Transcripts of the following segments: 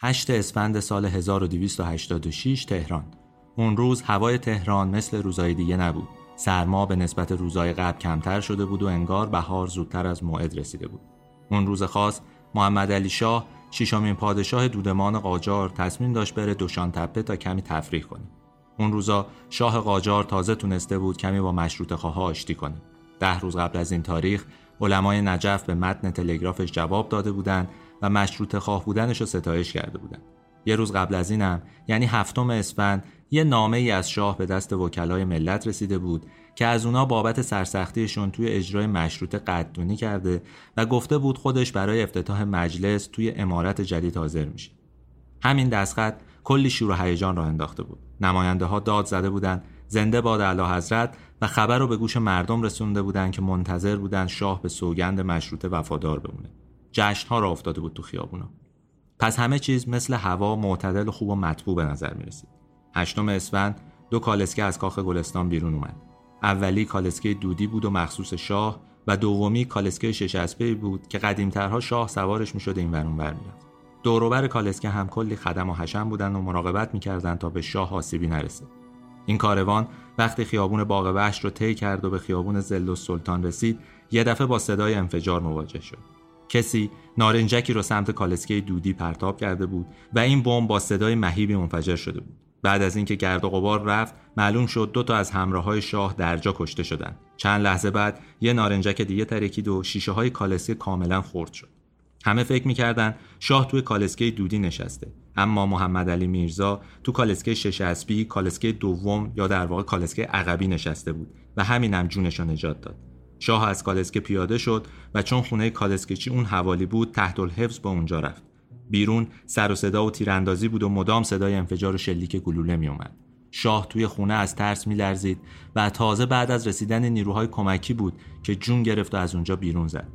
8 اسفند سال 1286 تهران. اون روز هوای تهران مثل روزهای دیگه نبود. سرما به نسبت روزهای قبل کمتر شده بود و انگار بهار زودتر از موعد رسیده بود. اون روز خاص محمد علی شاه ششمین پادشاه دودمان قاجار تصمیم داشت بره دوشان تپه تا کمی تفریح کنه. اون روزا شاه قاجار تازه تونسته بود کمی با مشروط خواه آشتی کنه. ده روز قبل از این تاریخ علمای نجف به متن تلگرافش جواب داده بودند و مشروط خواه بودنش رو ستایش کرده بودند یه روز قبل از اینم یعنی هفتم اسفند یه نامه ای از شاه به دست وکلای ملت رسیده بود که از اونا بابت سرسختیشون توی اجرای مشروط قدردانی کرده و گفته بود خودش برای افتتاح مجلس توی امارت جدید حاضر میشه. همین دستخط کلی شور و هیجان را انداخته بود. نماینده ها داد زده بودند زنده باد اعلی حضرت و خبر رو به گوش مردم رسونده بودند که منتظر بودند شاه به سوگند مشروط وفادار بمونه. جشن ها را افتاده بود تو خیابونا. پس همه چیز مثل هوا معتدل و خوب و مطبوع به نظر می رسید. هشتم اسفند دو کالسکه از کاخ گلستان بیرون اومد. اولی کالسکه دودی بود و مخصوص شاه و دومی کالسکه شش اسبه بود که قدیمترها شاه سوارش می‌شد این ورون ور می‌رفت. دوروبر کالسکه هم کلی خدم و حشم بودن و مراقبت می‌کردن تا به شاه آسیبی نرسه. این کاروان وقتی خیابون باغ وحش رو طی کرد و به خیابون زل و سلطان رسید یه دفعه با صدای انفجار مواجه شد. کسی نارنجکی رو سمت کالسکه دودی پرتاب کرده بود و این بمب با صدای مهیبی منفجر شده بود. بعد از اینکه گرد و غبار رفت معلوم شد دو تا از همراه های شاه درجا کشته شدند. چند لحظه بعد یه نارنجک دیگه ترکید و شیشه های کالسکه کاملا خرد شد. همه فکر می‌کردن شاه توی کالسکه دودی نشسته. اما محمد علی میرزا تو کالسکه شش اسبی کالسکه دوم یا در واقع کالسکه عقبی نشسته بود و همینم هم جونش نجات داد. شاه از کالسکه پیاده شد و چون خونه کالسکچی اون حوالی بود تحت الحفظ به اونجا رفت بیرون سر و صدا و تیراندازی بود و مدام صدای انفجار و شلیک گلوله می اومد. شاه توی خونه از ترس می لرزید و تازه بعد از رسیدن نیروهای کمکی بود که جون گرفت و از اونجا بیرون زد.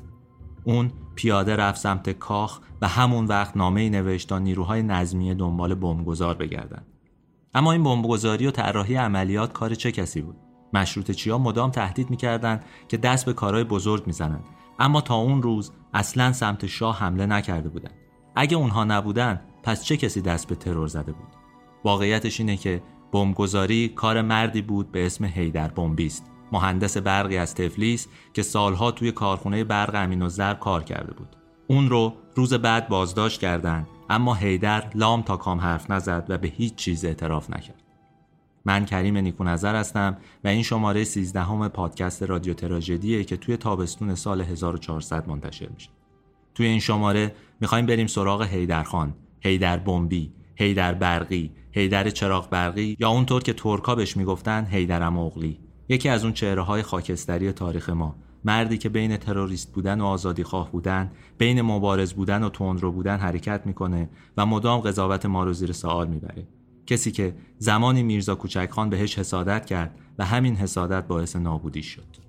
اون پیاده رفت سمت کاخ و همون وقت نامه ای نوشت تا نیروهای نظمیه دنبال بمبگذار بگردند. اما این بمبگذاری و طراحی عملیات کار چه کسی بود؟ مشروط چیا مدام تهدید می‌کردند که دست به کارهای بزرگ می‌زنند. اما تا اون روز اصلا سمت شاه حمله نکرده بودند. اگه اونها نبودن پس چه کسی دست به ترور زده بود؟ واقعیتش اینه که بمبگذاری کار مردی بود به اسم هیدر بمبیست. مهندس برقی از تفلیس که سالها توی کارخونه برق امین و زر کار کرده بود. اون رو روز بعد بازداشت کردند اما هیدر لام تا کام حرف نزد و به هیچ چیز اعتراف نکرد. من کریم نیکو نظر هستم و این شماره 13 همه پادکست رادیو تراژدیه که توی تابستون سال 1400 منتشر میشه. توی این شماره می‌خوایم بریم سراغ هیدرخان، هیدر بمبی، هیدر برقی، هیدر چراغ برقی یا اونطور که ترکا بهش می‌گفتن هیدر اغلی. یکی از اون چهره های خاکستری تاریخ ما. مردی که بین تروریست بودن و آزادی خواه بودن بین مبارز بودن و تندرو بودن حرکت می‌کنه و مدام قضاوت ما رو زیر سوال می‌بره. کسی که زمانی میرزا کوچکخان بهش حسادت کرد و همین حسادت باعث نابودی شد.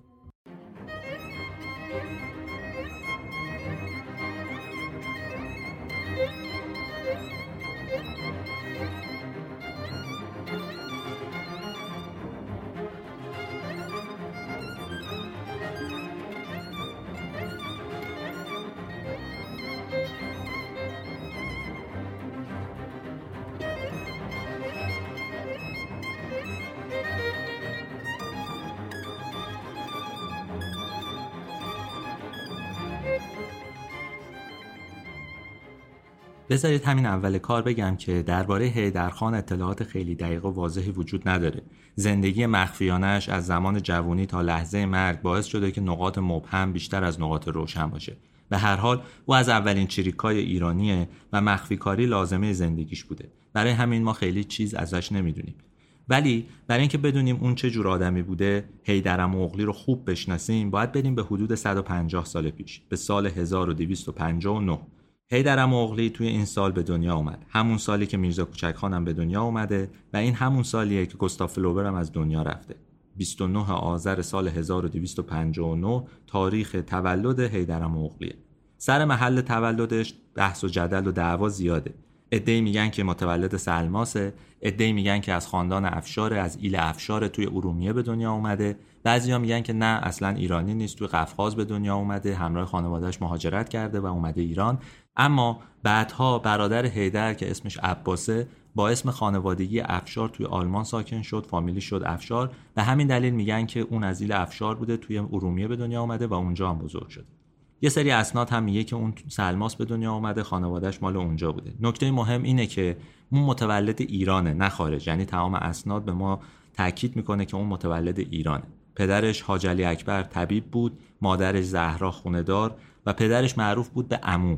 بذارید همین اول کار بگم که درباره هیدرخان اطلاعات خیلی دقیق و واضحی وجود نداره. زندگی مخفیانش از زمان جوانی تا لحظه مرگ باعث شده که نقاط مبهم بیشتر از نقاط روشن باشه. به هر حال او از اولین چریکای ایرانیه و مخفی کاری لازمه زندگیش بوده. برای همین ما خیلی چیز ازش نمی‌دونیم. ولی برای اینکه بدونیم اون چه جور آدمی بوده هیدرم اغلی رو خوب بشناسیم باید بریم به حدود 150 سال پیش به سال 1259 هیدرم اغلی توی این سال به دنیا اومد. همون سالی که میرزا کوچک خانم به دنیا اومده و این همون سالیه که گستاف فلوبر هم از دنیا رفته. 29 آذر سال 1259 تاریخ تولد هیدرم اغلیه. سر محل تولدش بحث و جدل و دعوا زیاده. ادعی میگن که متولد سلماسه ادعی میگن که از خاندان افشار از ایل افشار توی ارومیه به دنیا اومده. بعضیا میگن که نه اصلا ایرانی نیست توی قفقاز به دنیا اومده همراه خانوادهش مهاجرت کرده و اومده ایران. اما بعدها برادر هیدر که اسمش عباسه با اسم خانوادگی افشار توی آلمان ساکن شد فامیلی شد افشار. به همین دلیل میگن که اون از افشار بوده توی ارومیه به دنیا اومده و اونجا هم بزرگ شده. یه سری اسناد هم میگه که اون سلماس به دنیا آمده خانوادهش مال اونجا بوده. نکته مهم اینه که اون متولد ایرانه نه خارج. یعنی تمام اسناد به ما تاکید می‌کنه که اون متولد ایرانه. پدرش حاج علی اکبر طبیب بود مادرش زهرا خوندار و پدرش معروف بود به امو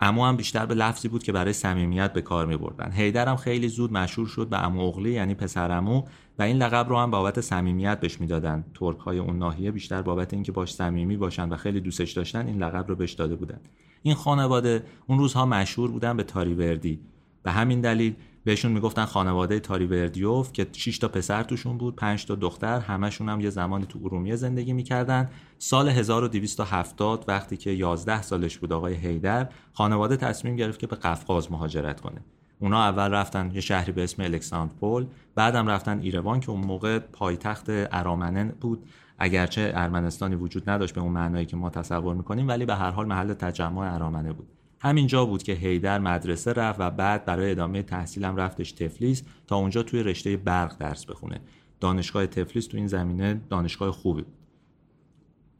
امو هم بیشتر به لفظی بود که برای صمیمیت به کار می بردن هیدر هم خیلی زود مشهور شد به امو اغلی یعنی پسر امو و این لقب رو هم بابت صمیمیت بهش می‌دادن. ترک های اون ناحیه بیشتر بابت اینکه باش صمیمی باشن و خیلی دوستش داشتن این لقب رو بهش داده بودن. این خانواده اون روزها مشهور بودن به تاریوردی. به همین دلیل بهشون می‌گفتن خانواده تاریوردیوف که 6 تا پسر توشون بود 5 تا دختر همشون هم یه زمانی تو ارومیه زندگی می‌کردن. سال 1270 وقتی که 11 سالش بود آقای هیدر خانواده تصمیم گرفت که به قفقاز مهاجرت کنه. اونا اول رفتن یه شهری به اسم الکساندرپول بعدم رفتن ایروان که اون موقع پایتخت ارامنه بود. اگرچه ارمنستانی وجود نداشت به اون معنایی که ما تصور می‌کنیم ولی به هر حال محل تجمع ارامنه بود. همینجا بود که هیدر مدرسه رفت و بعد برای ادامه تحصیلم رفتش تفلیس تا اونجا توی رشته برق درس بخونه. دانشگاه تفلیس تو این زمینه دانشگاه خوبی بود.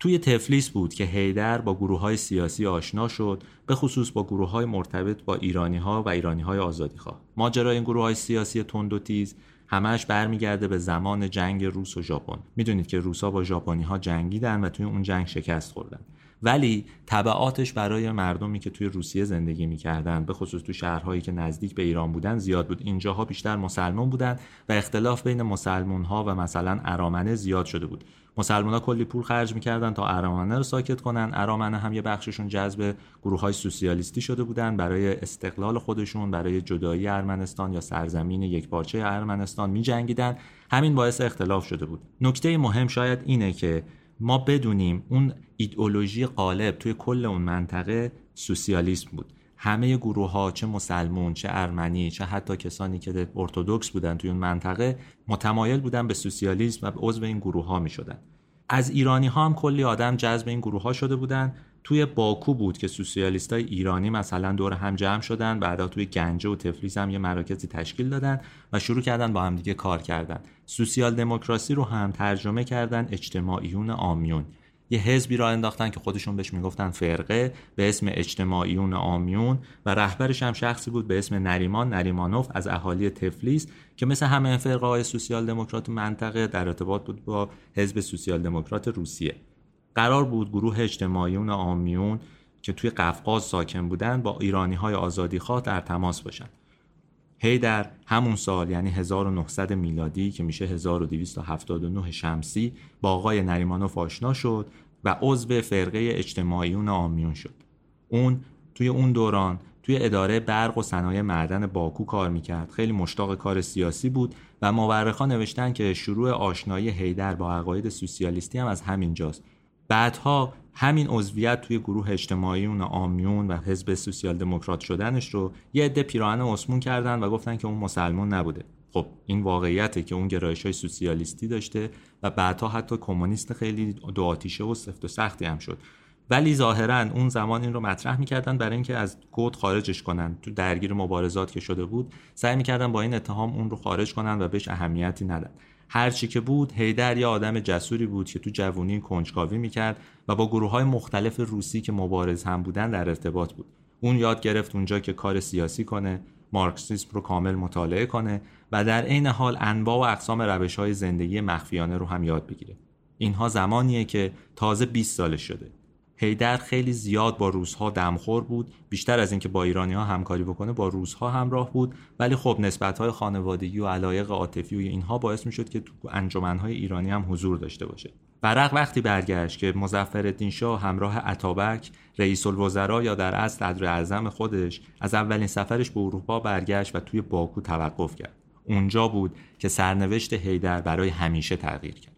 توی تفلیس بود که هیدر با گروه های سیاسی آشنا شد به خصوص با گروه های مرتبط با ایرانی ها و ایرانی های آزادی خواه. ماجرای این گروه های سیاسی تند و تیز همش برمیگرده به زمان جنگ روس و ژاپن. می‌دونید که روسا با ژاپنی ها جنگیدن و توی اون جنگ شکست خوردن. ولی طبعاتش برای مردمی که توی روسیه زندگی می‌کردن به خصوص تو شهرهایی که نزدیک به ایران بودن زیاد بود. اینجاها بیشتر مسلمان بودن و اختلاف بین مسلمون ها و مثلا ارامنه زیاد شده بود. مسلمان ها کلی پول خرج می‌کردن تا ارامنه رو ساکت کنن. ارامنه هم یه بخششون جذب گروه های سوسیالیستی شده بودن برای استقلال خودشون برای جدایی ارمنستان یا سرزمین یکپارچه ارمنستان میجنگیدن. همین باعث اختلاف شده بود. نکته مهم شاید اینه که ما بدونیم اون ایدئولوژی غالب توی کل اون منطقه سوسیالیسم بود همه گروه ها چه مسلمون چه ارمنی چه حتی کسانی که ارتودکس بودن توی اون منطقه متمایل بودن به سوسیالیسم و به عضو این گروه ها می شدن. از ایرانی ها هم کلی آدم جذب این گروه ها شده بودن توی باکو بود که سوسیالیست های ایرانی مثلا دور هم جمع شدن بعدا توی گنجه و تفلیس هم یه مراکزی تشکیل دادن و شروع کردن با همدیگه کار کردن. سوسیال دموکراسی رو هم ترجمه کردن اجتماعیون آمیون. یه حزبی را انداختن که خودشون بهش می‌گفتن فرقه به اسم اجتماعیون آمیون و رهبرش هم شخصی بود به اسم نریمان نریمانوف از اهالی تفلیس که مثل همه فرقه های سوسیال دموکرات منطقه در ارتباط بود با حزب سوسیال دموکرات روسیه. قرار بود گروه اجتماعیون آمیون که توی قفقاز ساکن بودن با ایرانی های آزادیخواه در تماس باشن. هی همون سال یعنی 1900 میلادی که میشه 1279 شمسی با آقای نریمانوف آشنا شد و عضو فرقه اجتماعیون آمیون شد. اون توی اون دوران توی اداره برق و صنایع معدن باکو کار می‌کرد. خیلی مشتاق کار سیاسی بود و مورخا نوشتن که شروع آشنایی هیدر با عقاید سوسیالیستی هم از همین جاست بعدها همین عضویت توی گروه اجتماعیون آمیون و حزب سوسیال دموکرات شدنش رو یه عده پیراهن اسمون کردن و گفتن که اون مسلمون نبوده. خب این واقعیته که اون گرایش های سوسیالیستی داشته و بعدها حتی کمونیست خیلی دو آتیشه و سفت و سختی هم شد. ولی ظاهرا اون زمان این رو مطرح می‌کردن برای اینکه از گود خارجش کنن. تو درگیر مبارزات که شده بود سعی می‌کردن با این اتهام اون رو خارج کنن و بهش اهمیتی ندن. هرچی که بود هیدر یه آدم جسوری بود که تو جوونی کنجکاوی می‌کرد و با گروه های مختلف روسی که مبارز هم بودن در ارتباط بود. اون یاد گرفت اونجا که کار سیاسی کنه مارکسیسم رو کامل مطالعه کنه و در عین حال انواع و اقسام روش های زندگی مخفیانه رو هم یاد بگیره. اینها زمانیه که تازه 20 سالش شده. هیدر خیلی زیاد با روزها دمخور بود بیشتر از اینکه با ایرانی ها همکاری بکنه با روزها همراه بود. ولی خب نسبت های خانوادگی و علایق عاطفی و اینها باعث می شد که تو انجمن های ایرانی هم حضور داشته باشه. برق وقتی برگشت که مظفرالدین شاه همراه عطابک رئیس الوزراء یا در اصل صدر اعظم خودش از اولین سفرش به اروپا برگشت و توی باکو توقف کرد. اونجا بود که سرنوشت هیدر برای همیشه تغییر کرد.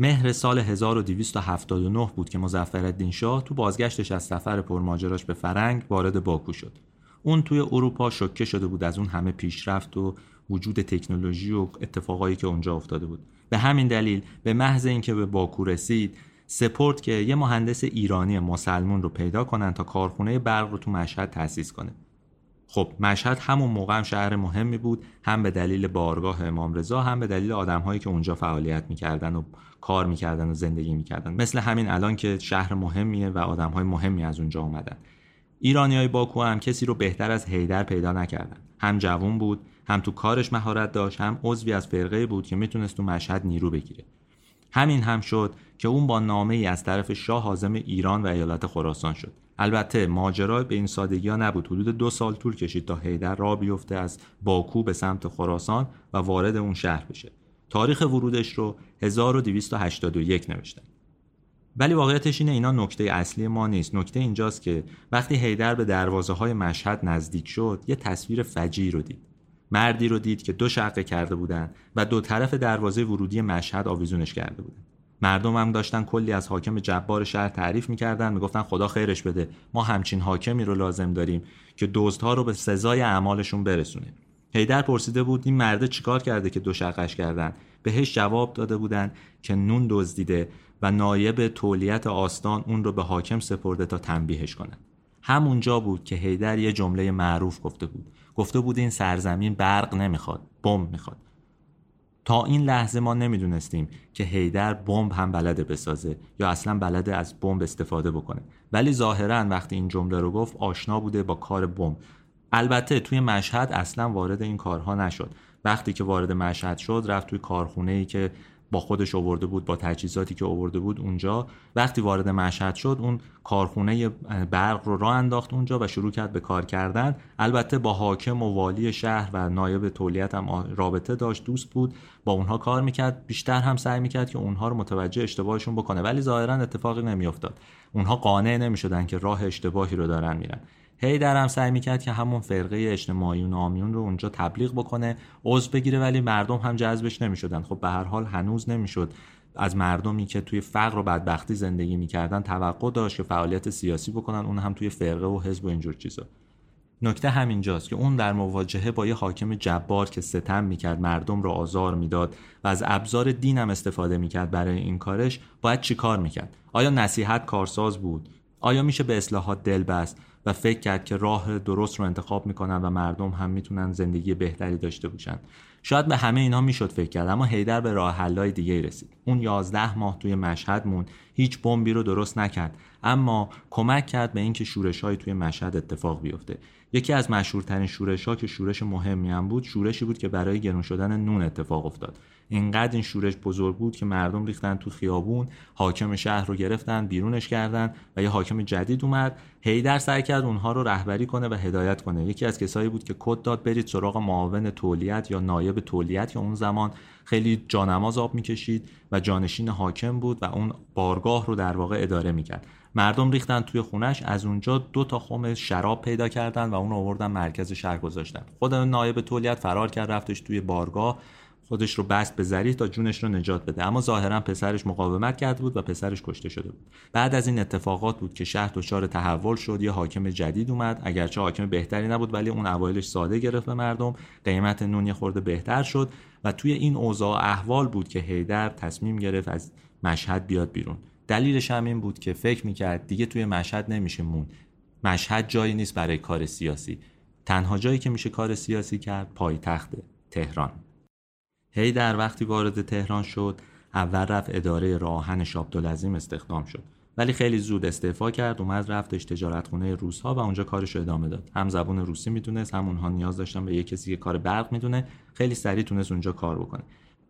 مهر سال 1279 بود که مظفرالدین شاه تو بازگشتش از سفر پرماجراش به فرنگ وارد باکو شد. اون توی اروپا شوکه شده بود از اون همه پیشرفت و وجود تکنولوژی و اتفاقایی که اونجا افتاده بود. به همین دلیل به محض اینکه به باکو رسید سپورت که یه مهندس ایرانی مسلمون رو پیدا کنن تا کارخونه برق رو تو مشهد تأسیس کنه. خب مشهد همون موقع هم شهر مهمی بود هم به دلیل بارگاه امام رضا هم به دلیل آدمهایی که اونجا فعالیت می‌کردن و کار می‌کردن و زندگی می‌کردن. مثل همین الان که شهر مهمیه و آدمهای مهمی از اونجا اومدن. ایرانی های باکو هم کسی رو بهتر از هیدر پیدا نکردن. هم جوون بود هم تو کارش مهارت داشت هم عضوی از فرقه بود که می‌تونست تو مشهد نیرو بگیره. همین هم شد که اون با نامه ای از طرف شاه حازم ایران و ایالت خراسان شد. البته ماجرا به این سادگی ها نبود. حدود دو سال طول کشید تا هیدر را بیفته از باکو به سمت خراسان و وارد اون شهر بشه. تاریخ ورودش رو 1281 نوشتن ولی واقعیتش اینه اینا نکته اصلی ما نیست. نکته اینجاست که وقتی هیدر به دروازه های مشهد نزدیک شد یه تصویر فجی رو دید. مردی رو دید که دو شقه کرده بودن و دو طرف دروازه ورودی مشهد آویزونش کرده بودن. مردم هم داشتن کلی از حاکم جبار شهر تعریف می‌کردن می‌گفتن خدا خیرش بده. ما همچین حاکمی رو لازم داریم که دزدها رو به سزای اعمالشون برسونه هیدر پرسیده بود این مرده چیکار کرده که دو شقش کردن؟ بهش جواب داده بودن که نون دزدیده و نایب تولیت آستان اون رو به حاکم سپرده تا تنبیهش کنه. همونجا بود که هیدر یه جمله معروف گفته بود. گفته بود این سرزمین برق نمی‌خواد بمب می‌خواد. تا این لحظه ما نمی‌دونستیم که هیدر بمب هم بلده بسازه یا اصلا بلده از بمب استفاده بکنه. ولی ظاهرا وقتی این جمله رو گفت آشنا بوده با کار بمب. البته توی مشهد اصلا وارد این کارها نشد. وقتی که وارد مشهد شد رفت توی کارخونه ای که با خودش آورده بود با تجهیزاتی که آورده بود اونجا. وقتی وارد مشهد شد اون کارخونه برق رو راه انداخت اونجا و شروع کرد به کار کردن. البته با حاکم و والی شهر و نایب تولیت هم رابطه داشت دوست بود با اونها کار می‌کرد. بیشتر هم سعی می‌کرد که اونها رو متوجه اشتباهشون بکنه ولی ظاهرا اتفاقی نمیافتاد. اونها قانع نمی‌شدن که راه اشتباهی رو دارن میرن. هی درم سعی می‌کرد که همون فرقه اجتماعی و نامیون رو اونجا تبلیغ بکنه عضو بگیره ولی مردم هم جذبش نمی‌شدن. خب به هر حال هنوز نمی‌شد. از مردمی که توی فقر و بدبختی زندگی می‌کردن توقع داشت که فعالیت سیاسی بکنن اون هم توی فرقه و حزب و اینجور چیزا. نکته همینجاست که اون در مواجهه با یه حاکم جبار که ستم می‌کرد مردم رو آزار می‌داد و از ابزار دینم استفاده می‌کرد برای این کارش باید چیکار می‌کرد؟ آیا نصیحت کارساز بود؟ آیا میشه به اصلاحات دل بست و فکر کرد که راه درست رو انتخاب می‌کنن و مردم هم می‌تونن زندگی بهتری داشته باشن. شاید به همه اینا می‌شد فکر کرد اما هیدر به راه حلای دیگه رسید. اون 11 ماه توی مشهد مون هیچ بمبی رو درست نکرد اما کمک کرد به اینکه شورش های توی مشهد اتفاق بیفته. یکی از مشهورترین شورش ها که شورش مهمی هم بود شورشی بود که برای گرون شدن نون اتفاق افتاد. اینقدر این شورش بزرگ بود که مردم ریختن تو خیابون حاکم شهر رو گرفتن بیرونش کردن و یه حاکم جدید اومد هیدر سعی کرد اونها رو رهبری کنه و هدایت کنه. یکی از کسایی بود که کد داد برید سراغ معاون تولیت یا نایب تولیت یا اون زمان خیلی جانماز آب می‌کشید و جانشین حاکم بود و اون بارگاه رو در واقع اداره می‌کرد. مردم ریختن توی خونش از اونجا دو تا خم شراب پیدا کردن و اون آوردن مرکز شهر گذاشتن. خود نایب تولیت فرار کرد رفتش توی بارگاه خودش رو بست به زری تا جونش رو نجات بده. اما ظاهرا پسرش مقاومت کرده بود و پسرش کشته شده بود. بعد از این اتفاقات بود که شهر دچار تحول شد. یه حاکم جدید اومد. اگرچه حاکم بهتری نبود ولی اون اوایلش ساده گرفت به مردم. قیمت نون یه خورده بهتر شد و توی این اوضاع احوال بود که هیدر تصمیم گرفت از مشهد بیاد بیرون. دلیلش هم این بود که فکر می‌کرد دیگه توی مشهد نمیشه مون مشهد جایی نیست برای کار سیاسی. تنها جایی که میشه کار سیاسی کرد پایتخت تهران. هی در وقتی وارد تهران شد اول رفت اداره راهن شابدالعظیم استخدام شد. ولی خیلی زود استعفا کرد اومد رفتش تجارتخونه روسها و اونجا کارش رو ادامه داد. هم زبون روسی می‌دونست هم اونها نیاز داشتن به یه کسی که کار برق می‌دونه خیلی سریع تونست اونجا کار بکنه.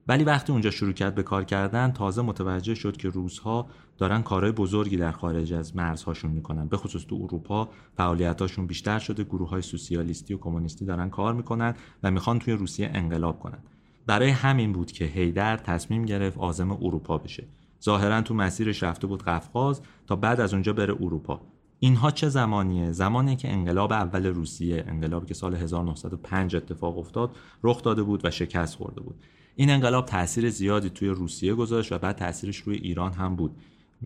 ولی وقتی اونجا شروع کرد به کار کردن تازه متوجه شد که روزها دارن کارهای بزرگی در خارج از مرزهاشون می‌کنن. به خصوص تو اروپا فعالیتاشون بیشتر شده گروه های سوسیالیستی و کمونیستی دارن کار می‌کنن و می‌خوان توی روسیه انقلاب کنن. برای همین بود که هیدر تصمیم گرفت عازم اروپا بشه. ظاهرا تو مسیرش رفته بود قفقاز تا بعد از اونجا بره اروپا. اینها چه زمانیه؟ زمانی که انقلاب اول روسیه انقلابی که سال 1905 اتفاق افتاد رخ داده بود و شکست خورده بود. این انقلاب تاثیر زیادی توی روسیه گذاشت و بعد تاثیرش روی ایران هم بود.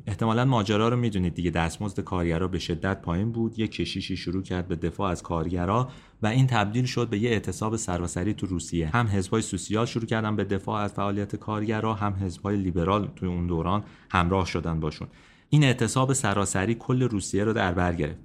احتمالا ماجرا رو می‌دونید دیگه دستمزد کارگرا به شدت پایین بود. یک کشیشی شروع کرد به دفاع از کارگرا و این تبدیل شد به یه اعتصاب سراسری تو روسیه. هم حزبای سوسیال شروع کردن به دفاع از فعالیت کارگرا هم حزبای لیبرال توی اون دوران همراه شدن باشون. این اعتصاب سراسری کل روسیه رو در بر گرفت.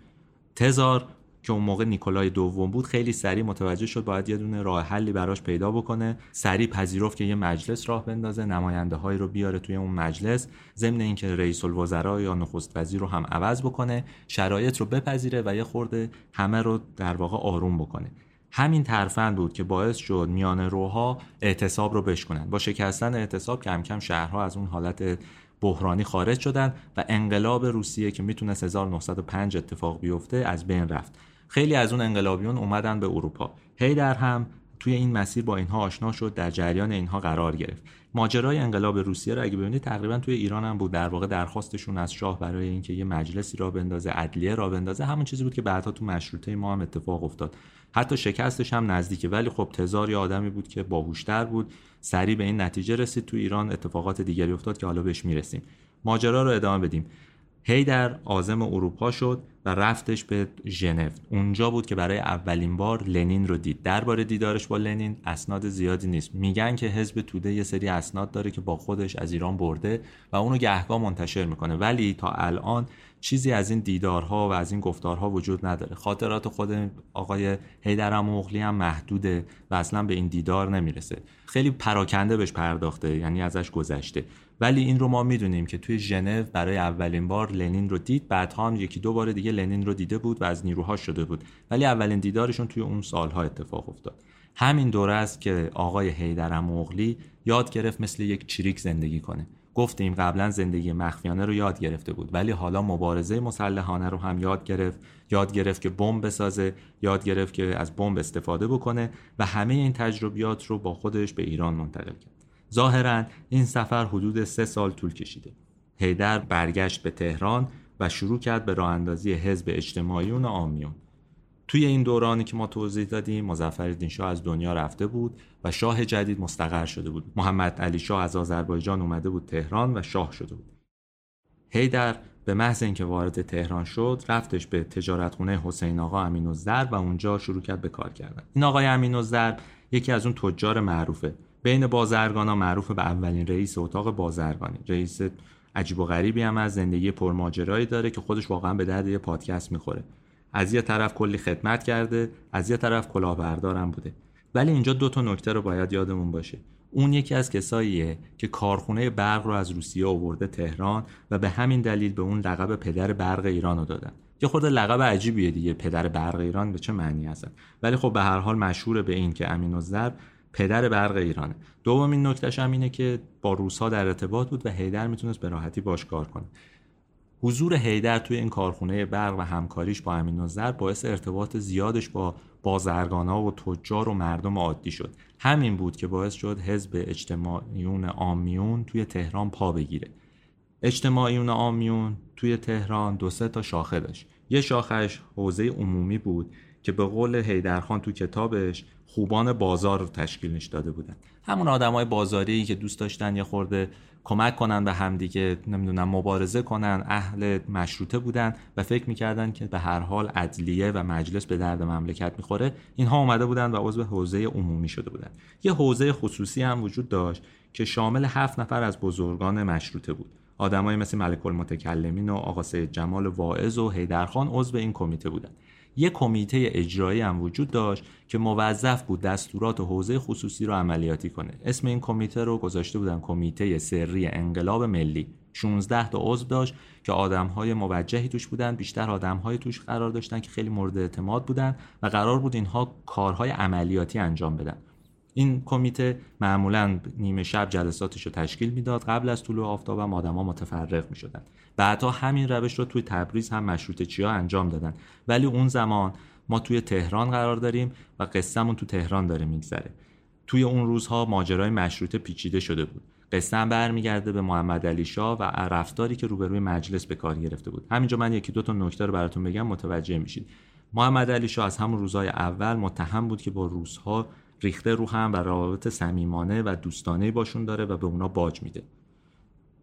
تزار که اون موقع نیکولای دوم بود خیلی سریع متوجه شد باید یه دونه راه حلی براش پیدا بکنه. سریع پذیرفت که یه مجلس راه بندازه نماینده هایی رو بیاره توی اون مجلس ضمن اینکه رئیس الوزراء یا نخست وزیر رو هم عوض بکنه شرایط رو بپذیره و یه خورده همه رو در واقع آروم بکنه. همین ترفند بود که باعث شد میان روها اعتصاب رو بشکنن. با شکستن اعتصاب کم کم شهرها از اون حالت بحرانی خارج شدن و انقلاب روسیه که می‌تونست 1905 اتفاق بیفته از بین رفت. خیلی از اون انقلابیون اومدن به اروپا. هیدر هم توی این مسیر با اینها آشنا شد در جریان اینها قرار گرفت. ماجرای انقلاب روسیه رو اگه ببینید تقریبا توی ایران هم بود. در واقع درخواستشون از شاه برای اینکه یه مجلسی را بندازه عدلیه را بندازه همون چیزی بود که بعدها تو مشروطه ما هم اتفاق افتاد. حتی شکستش هم نزدیکه. ولی خب تزار یه آدمی بود که باهوشتر بود. سریع به این نتیجه رسید تو ایران. اتفاقات دیگری افتاد که حالا بهش می‌رسیم. ماجرا رو ادامه بدیم. هی در عازم اروپا شد. و رفتش به ژنو. اونجا بود که برای اولین بار لنین رو دید. درباره دیدارش با لنین اسناد زیادی نیست. میگن که حزب توده یه سری اسناد داره که با خودش از ایران برده و اونو گهگاه منتشر می‌کنه. ولی تا الان چیزی از این دیدارها و از این گفتارها وجود نداره. خاطرات خود آقای هیدر مغلی هم محدوده و اصلا به این دیدار نمی‌رسه. خیلی پراکنده بهش پرداخته یعنی ازش گذشته. ولی این رو ما می‌دونیم که توی ژنو برای اولین بار لنین رو دید بعدها هم یکی دو بار دیگه لنین رو دیده بود و از نیروها شده بود. ولی اولین دیدارشون توی اون سالها اتفاق افتاد. همین دوره است که آقای حیدر مغلی یاد گرفت مثل یک چریک زندگی کنه. گفتیم قبلا زندگی مخفیانه رو یاد گرفته بود ولی حالا مبارزه مسلحانه رو هم یاد گرفت. یاد گرفت که بمب بسازه یاد گرفت که از بمب استفاده بکنه و همه این تجربیات رو با خودش به ایران منتقل کرد. ظاهرا این سفر حدود سه سال طول کشیده. هیدر برگشت به تهران و شروع کرد به راه اندازی حزب اجتماعیون و آمیون. توی این دورانی که ما توضیح دادیم مظفرالدین شاه از دنیا رفته بود و شاه جدید مستقر شده بود. محمد علی شاه از آذربایجان اومده بود تهران و شاه شده بود. هیدر به محض اینکه وارد تهران شد رفتش به تجارتخونه حسین آقا امین و اونجا شروع کرد به کار کردن. این آقای امین یکی از اون تجار معروفه. بین بازرگانا معروف به اولین رئیس اتاق بازرگانی. رئیس عجیب و غریبی هم از زندگی پرماجرایی داره که خودش واقعا به درد یه پادکست می‌خوره. از یه طرف کلی خدمت کرده از یه طرف کلاهبردارم بوده. ولی اینجا دو تا نکته رو باید یادمون باشه. اون یکی از کساییه که کارخونه برق رو از روسیه آورده تهران و به همین دلیل به اون لقب پدر برق ایران رو دادن. یه خورده لقب عجیبیه دیگه پدر برق ایران به چه معنی هستن؟ ولی خب به هر حال مشهور به این که امین الضرب پدر برق ایرانه. دومین نکتهش هم اینه که با روسها در ارتباط بود و هیدر می‌تونست به راحتی باش کار کنه. حضور هیدر توی این کارخونه برق و همکاریش با امین نظر باعث ارتباط زیادش با بازرگانا و تجار و مردم عادی شد. همین بود که باعث شد حزب اجتماعیون آمیون توی تهران پا بگیره. اجتماعیون آمیون توی تهران دو سه تا شاخه داشت. یه شاخش حوزه عمومی بود که به قول هیدرخان تو کتابش خوبان بازار رو تشکیلش داده بودن. همون آدمای بازاری که دوست داشتن یه خورده کمک کنن به همدیگه نمی‌دونم مبارزه کنن اهل مشروطه بودن و فکر می‌کردن که به هر حال عدلیه و مجلس به درد مملکت می‌خوره. اینها اومده بودن و عضو حوزه عمومی شده بودن. یه حوزه خصوصی هم وجود داشت که شامل هفت نفر از بزرگان مشروطه بود. آدمای مثل ملک المتکلمین و آقا سید جمال واعظ و حیدرخان عضو این کمیته بودن. یک کمیته اجرایی هم وجود داشت که موظف بود دستورات حوزه خصوصی رو عملیاتی کنه. اسم این کمیته رو گذاشته بودن کمیته سری انقلاب ملی. 16 تا عضو داشت که آدمهای موجهی توش بودن بیشتر آدمهای توش قرار داشتن که خیلی مورد اعتماد بودن و قرار بود اینها کارهای عملیاتی انجام بدن. این کمیته معمولا نیمه شب جلساتش رو تشکیل می‌داد قبل از طلوع آفتاب هم آدما متفرق می شدن بعدها همین روش رو توی تبریز هم مشروطه چیا انجام دادن. ولی اون زمان ما توی تهران قرار داریم و قصهمون تو تهران داره میگذره. توی اون روزها ماجرای مشروطه پیچیده شده بود. قصه هم برمیگرده به محمد علی شاه و رفتاری که روبروی مجلس به کار گرفته بود. همینجا من یکی دو تا نکته رو براتون بگم متوجه میشید. محمد علی شاه از همون روزهای اول متهم بود که با روزها ریخته رو هم و روابط صمیمانه و دوستانه باشون داره و به اونا باج میده.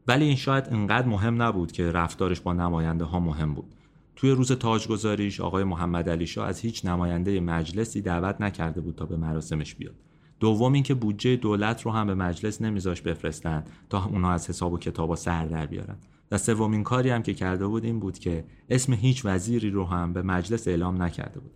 ولی این شاید انقدر مهم نبود که رفتارش با نماینده ها مهم بود. توی روز تاجگذاریش آقای محمد علی شاه از هیچ نماینده مجلسی دعوت نکرده بود تا به مراسمش بیاد. دوم اینکه بودجه دولت رو هم به مجلس نمیذاش بفرستن تا اونا از حساب و کتابا سر در بیارن. و سومین کاری هم که کرده بود این بود که اسم هیچ وزیری رو هم به مجلس اعلام نکرده بود.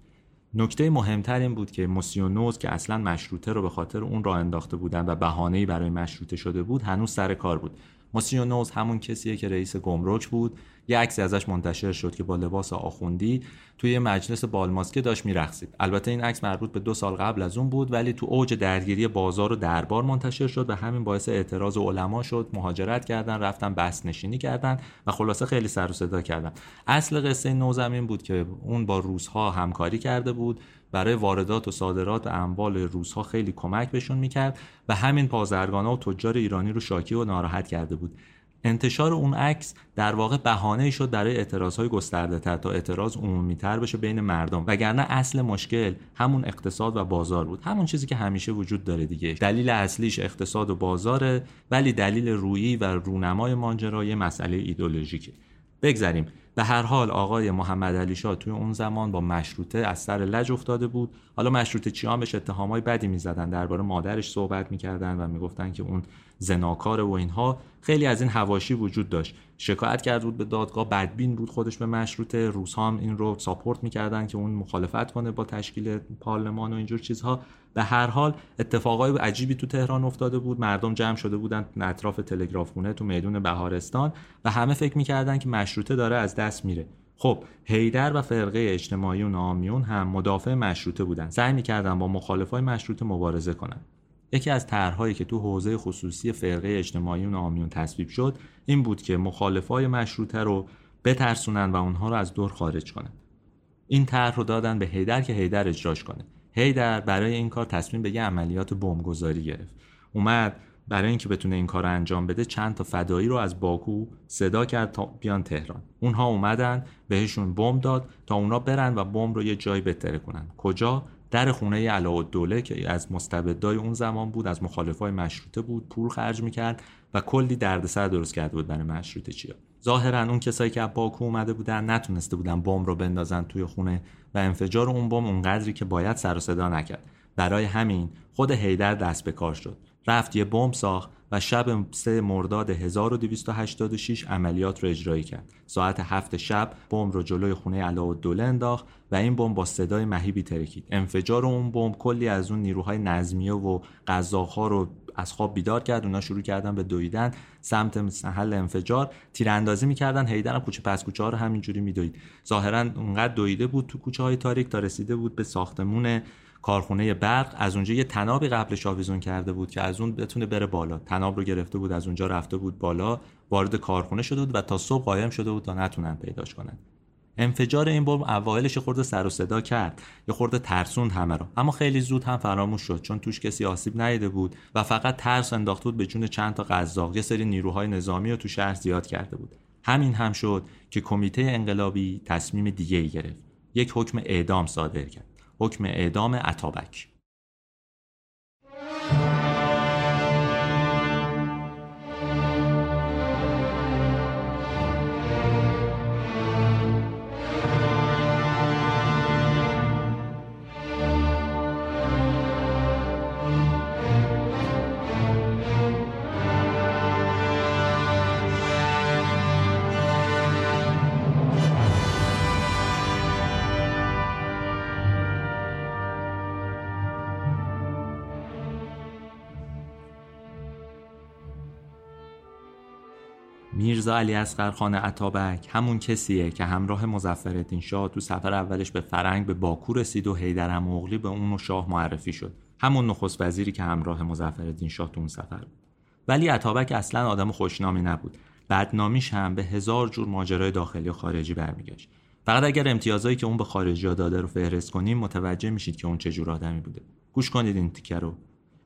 نکته مهمتر این بود که موسیونوز که اصلا مشروطه رو به خاطر اون راه انداخته بودن و بهانه‌ای برای مشروطه شده بود هنوز سر کار بود. موسیونوز همون کسیه که رئیس گمرک بود. یه عکسی ازش منتشر شد که با لباس آخوندی توی مجلس بالماسکه داشت میرقصید. البته این عکس مربوط به دو سال قبل از اون بود ولی تو اوج درگیری بازار و دربار منتشر شد و همین باعث اعتراض علما شد مهاجرت کردن رفتن بس نشینی کردن و خلاصه خیلی سر و صدا کردن. اصل قصه نوزمین بود که اون با روزها همکاری کرده بود. برای واردات و صادرات اموال روزها خیلی کمک بهشون می‌کرد و همین پازرگانا و تجار ایرانی رو شاکی و ناراحت کرده بود. انتشار اون عکس در واقع بهانه شد برای اعتراضهای گسترده تر تا اعتراض عمومی تر بشه بین مردم. وگرنه اصل مشکل همون اقتصاد و بازار بود. همون چیزی که همیشه وجود داره دیگه. دلیل اصلیش اقتصاد و بازاره ولی دلیل رویی و رونمای ماجرا مسئله ایدولوژیکه. بگذریم. به هر حال آقای محمد علی شاه توی اون زمان با مشروطه از سر لج افتاده بود. حالا مشروطه چیان بهش اتهامای بدی می‌زدن. درباره مادرش صحبت می‌کردن و می‌گفتن که اون زناکار و اینها خیلی از این هواشی وجود داشت. شکایت کرد بود به دادگاه. بدبین بود خودش به مشروطه. روس هم این رو ساپورت می‌کردن که اون مخالفت کنه با تشکیل پارلمان و اینجور چیزها. به هر حال اتفاقای عجیبی تو تهران افتاده بود. مردم جمع شده بودن اطراف تلگراف خونه تو میدون بهارستان و همه فکر می‌کردن که مشروطه داره از دست میره. خب هیدر و فرقه اجتماعی و نامیون هم مدافع مشروطه بودن. سعی می‌کردن با مخالفای مشروطه مبارزه کنن. یکی از طرحهایی که تو حوزه خصوصی فرقه اجتماعی و نامیون تصویب شد این بود که مخالفای مشروطه رو بترسونن و اونها رو از دور خارج کنن. این طرح رو دادن به هیدر که هیدر اجراش کنه. هیدر برای این کار تصمیم به یه عملیات بمبگذاری گرفت. اومد برای اینکه بتونه این کار رو انجام بده چند تا فدایی رو از باکو صدا کرد تا بیان تهران. اونها اومدن بهشون بمب داد تا اونا برن و بمب رو یه جایی بتره کنن. کجا؟ در خونه علاءالدوله که از مستبدای اون زمان بود از مخالفای مشروطه بود پول خرج می‌کرد و کلی دردسر درست کرده بود برای مشروطه چیا. ظاهرا اون کسایی که از باکو اومده بودن نتونسته بودن بمب رو بندازن توی خونه و انفجار اون بمب اونقدری که باید سر و صدا نکرد برای همین خود هیدر دست به کار شد رفت یه بمب ساخت و شب 3 مرداد 1286 عملیات رو اجرایی کرد. ساعت هفت شب بمب رو جلوی خونه علاءالدوله انداخت و این بمب با صدای مهیبی ترکید. انفجار اون بمب کلی از اون نیروهای نظمیه و قزاق‌ها رو از خواب بیدار کرد اونا شروع کردن به دویدن سمت محل انفجار تیراندازی می‌کردن هیدر کوچه پس کوچه ها رو همینجوری میدوید. ظاهرا اونقدر دویده بود تو کوچه های تاریک تا رسیده بود به ساختمون کارخونه برق. از اونجا یه تنابی قبلش آویزون کرده بود که از اون بتونه بره بالا. تناب رو گرفته بود از اونجا رفته بود بالا وارد کارخونه شده بود و تا صبح قایم شده بود تا نتونن پیداش کنن. انفجار این بمب اوایلش خورده سر و صدا کرد یه خورده ترسوند همه رو. اما خیلی زود هم فراموش شد چون توش کسی آسیب ندیده بود و فقط ترس انداخته بود به جون چند تا قزاق یه سری نیروهای نظامی رو تو شهر زیاد کرده بود. همین هم شد که کمیته انقلابی تصمیم دیگه ای گرفت. یک حکم اعدام صادر کرد. حکم اعدام عطابک میرزا علی اصغر خان عطابک همون کسیه که همراه مظفرالدین شاه تو سفر اولش به فرنگ به باکو رسید و حیدر مغلی به اون و شاه معرفی شد. همون نخست وزیری که همراه مظفرالدین شاه تو اون سفر بود. ولی عطابک اصلا آدم خوشنامی نبود. بدنامیش هم به هزار جور ماجرای داخلی و خارجی برمیگشت. فقط اگر امتیازایی که اون به خارجی داده رو فهرست کنیم متوجه میشید که اون چه جور آدمی بوده. گوش کنید این تیکه رو.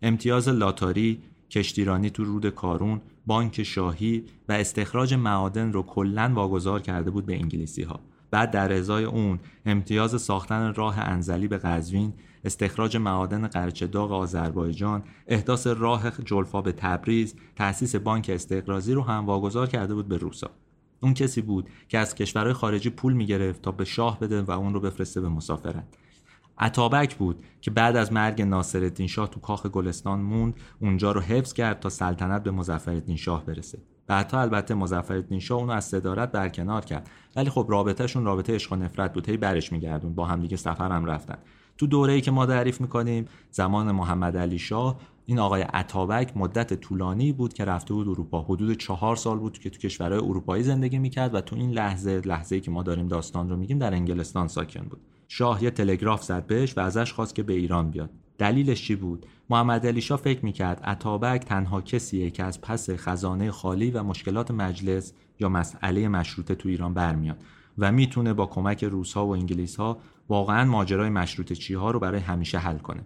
امتیاز لاتاری کشتیرانی تو رود کارون بانک شاهی و استخراج معادن رو کلا واگذار کرده بود به انگلیسی ها بعد در ازای اون امتیاز ساختن راه انزلی به قزوین استخراج معادن قرچه داغ آذربایجان احداث راه جلفا به تبریز تأسیس بانک استقراضی رو هم واگذار کرده بود به روسا. اون کسی بود که از کشورهای خارجی پول می‌گرفت تا به شاه بده و اون رو بفرسته به مسافرت. عطابک بود که بعد از مرگ ناصرالدین شاه تو کاخ گلستان موند اونجا رو حفظ کرد تا سلطنت به مظفرالدین شاه برسه. بعدها البته مظفرالدین شاه اونو از صدارت برکنار کرد. ولی خب رابطهشون رابطه عشق و نفرت بود هی برش میگردون با هم دیگه سفر هم رفتن. تو دوره‌ای که ما تعریف می‌کنیم زمان محمد علی شاه این آقای عطابک مدت طولانی بود که رفته بود اروپا. حدود چهار سال بود که تو کشورهای اروپایی زندگی می‌کرد و تو این لحظه لحظه‌ای که ما داریم داستان رو میگیم در انگلستان ساکن بود. شاه یه تلگراف زد بهش و ازش خواست که به ایران بیاد. دلیلش چی بود؟ محمد علی شاه فکر می‌کرد عطابک تنها کسیه که از پس خزانه خالی و مشکلات مجلس یا مسئله مشروطه تو ایران برمیاد و می‌تونه با کمک روس ها و انگلیس ها واقعا ماجرای مشروطه چی رو برای همیشه حل کنه.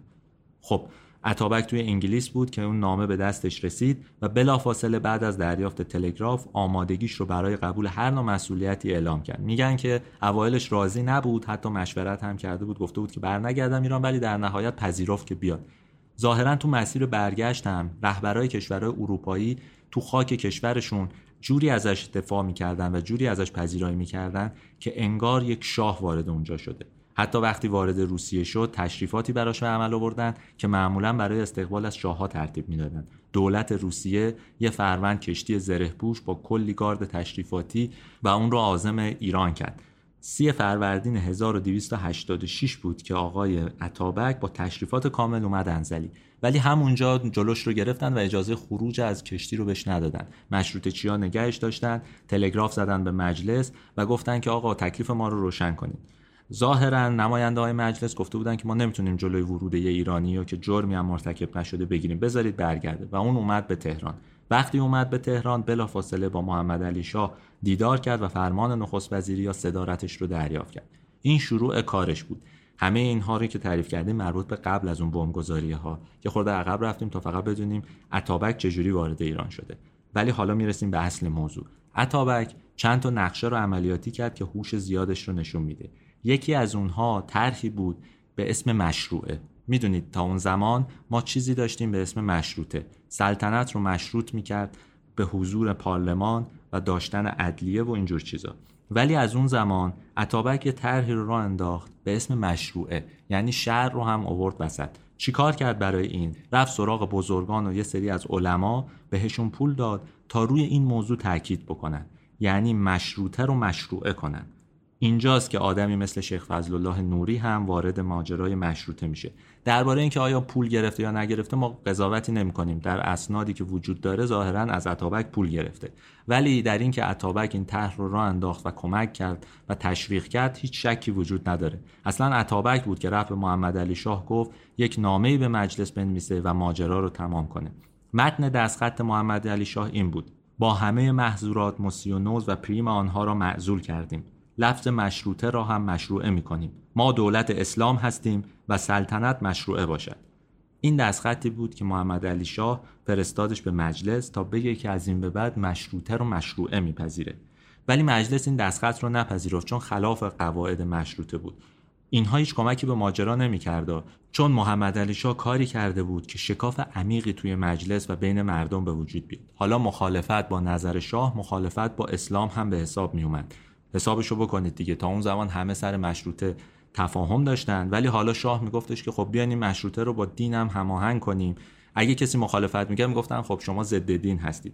خب اتابک توی انگلیس بود که اون نامه به دستش رسید و بلافاصله بعد از دریافت تلگراف آمادگیش رو برای قبول هر نوع مسئولیتی اعلام کرد. میگن که اوایلش راضی نبود حتی مشورت هم کرده بود گفته بود که برنگردم ایران ولی در نهایت پذیرفت که بیاد. ظاهرا تو مسیر برگشت هم رهبرای کشورهای اروپایی تو خاک کشورشون جوری ازش دفاع می‌کردن و جوری ازش پذیرایی می‌کردن که انگار یک شاه وارد اونجا شده. حتی وقتی وارد روسیه شد تشریفاتی براش به عمل آوردن که معمولا برای استقبال از شاهها ترتیب می‌دادند دولت روسیه یه فروند کشتی زره پوش با کلی گارد تشریفاتی و اون رو عازم ایران کرد. سی فروردین 1286 بود که آقای عطابک با تشریفات کامل اومد انزلی. ولی همونجا جلوش رو گرفتن و اجازه خروج از کشتی رو بهش ندادن. مشروط چیا نگهش داشتن تلگراف زدن به مجلس و گفتن که آقا تکلیف ما رو روشن کنید. ظاهرا نماینده های مجلس گفته بودن که ما نمی‌تونیم جلوی ورود یه ایرانی که جرمی هم مرتکب نشده بگیریم بذارید برگرده. و اون اومد به تهران. وقتی اومد به تهران بلافاصله با محمد علی شاه دیدار کرد و فرمان نخست وزیری یا صدارتش رو دریافت کرد. این شروع کارش بود. همه اینها رو که تعریف کردیم مربوط به قبل از اون بمبگذاری ها که خورده عقب رفتیم تا فقط بدونیم عطابک چجوری وارد ایران شده. ولی حالا می‌رسیم به اصل موضوع. عطابک چند تا نقشه رو عملیاتی کرد که هوش زیادش رو نشون میده. یکی از اونها طرحی بود به اسم مشروعه. می‌دونید تا اون زمان ما چیزی داشتیم به اسم مشروطه. سلطنت رو مشروط می‌کرد به حضور پارلمان و داشتن عدلیه و اینجور چیزا. ولی از اون زمان عطابک یه طرحی رو را انداخت به اسم مشروعه. یعنی شهر رو هم آورد وسط. چیکار کرد برای این؟ رفت سراغ بزرگان و یه سری از علما بهشون پول داد تا روی این موضوع تاکید بکنن. یعنی مشروطه رو مشروعه کنن. اینجاست که آدمی مثل شیخ فضل الله نوری هم وارد ماجرای مشروطه میشه. درباره اینکه آیا پول گرفته یا نگرفته ما قضاوتی نمی کنیم در اسنادی که وجود داره ظاهرا از عطابک پول گرفته. ولی در اینکه عطابک این طرح رو راه انداخت و کمک کرد و تشویق کرد هیچ شکی وجود نداره. اصلا عطابک بود که رفت محمد علی شاه گفت یک نامه‌ای به مجلس بنویسه و ماجرا رو تمام کنه. متن دستخط محمد علی شاه این بود با همه محظورات موسیونوز و پریم آنها را معزول کردیم. لفظ مشروطه را هم مشروعه می کنیم ما دولت اسلام هستیم و سلطنت مشروعه باشد. این دستخطی بود که محمد علی شاه فرستادش به مجلس تا بگه که از این به بعد مشروطه رو مشروعه میپذیره. ولی مجلس این دستخط رو نپذیرفت چون خلاف قواعد مشروطه بود. اینها هیچ کمکی به ماجرا نمی‌کرد. چون محمد علی شاه کاری کرده بود که شکاف عمیقی توی مجلس و بین مردم به وجود بیاد. حالا مخالفت با نظر شاه مخالفت با اسلام هم به حساب می اومد حسابشو بکنید دیگه. تا اون زمان همه سر مشروطه تفاهم داشتن. ولی حالا شاه میگفتش که خب بیاین این مشروطه رو با دینم هماهنگ کنیم. اگه کسی مخالفت می‌کرد می‌گفتن خب شما ضد دین هستید.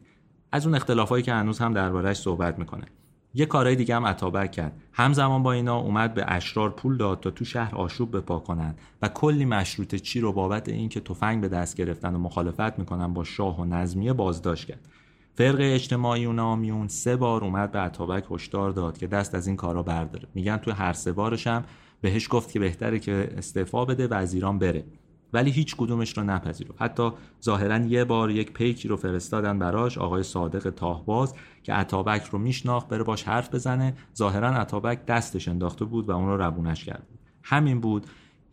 از اون اختلافایی که هنوز هم دربارهش صحبت می‌کنه. یه کارهای دیگه هم عطابک کرد. همزمان با اینا اومد به اشرار پول داد تا تو شهر آشوب بپا کنن و کلی مشروطه چی رو بابت اینکه تفنگ به دست گرفتن و مخالفت می‌کنن با شاه و نظمیه بازداشت کرد. فرق اجتماعی و نامیون سه بار اومد به عطابک هشدار داد که دست از این کارا برداره. میگن تو هر سه بارش هم بهش گفت که بهتره که استعفا بده و از ایران بره. ولی هیچ کدومش رو نپذیرفت. حتی ظاهرا یه بار یک پیکی رو فرستادن براش آقای صادق تاهباز که عطابک رو میشناخت بره باش حرف بزنه. ظاهرا عطابک دستش انداخته بود و اون رو ربونش کرد. همین بود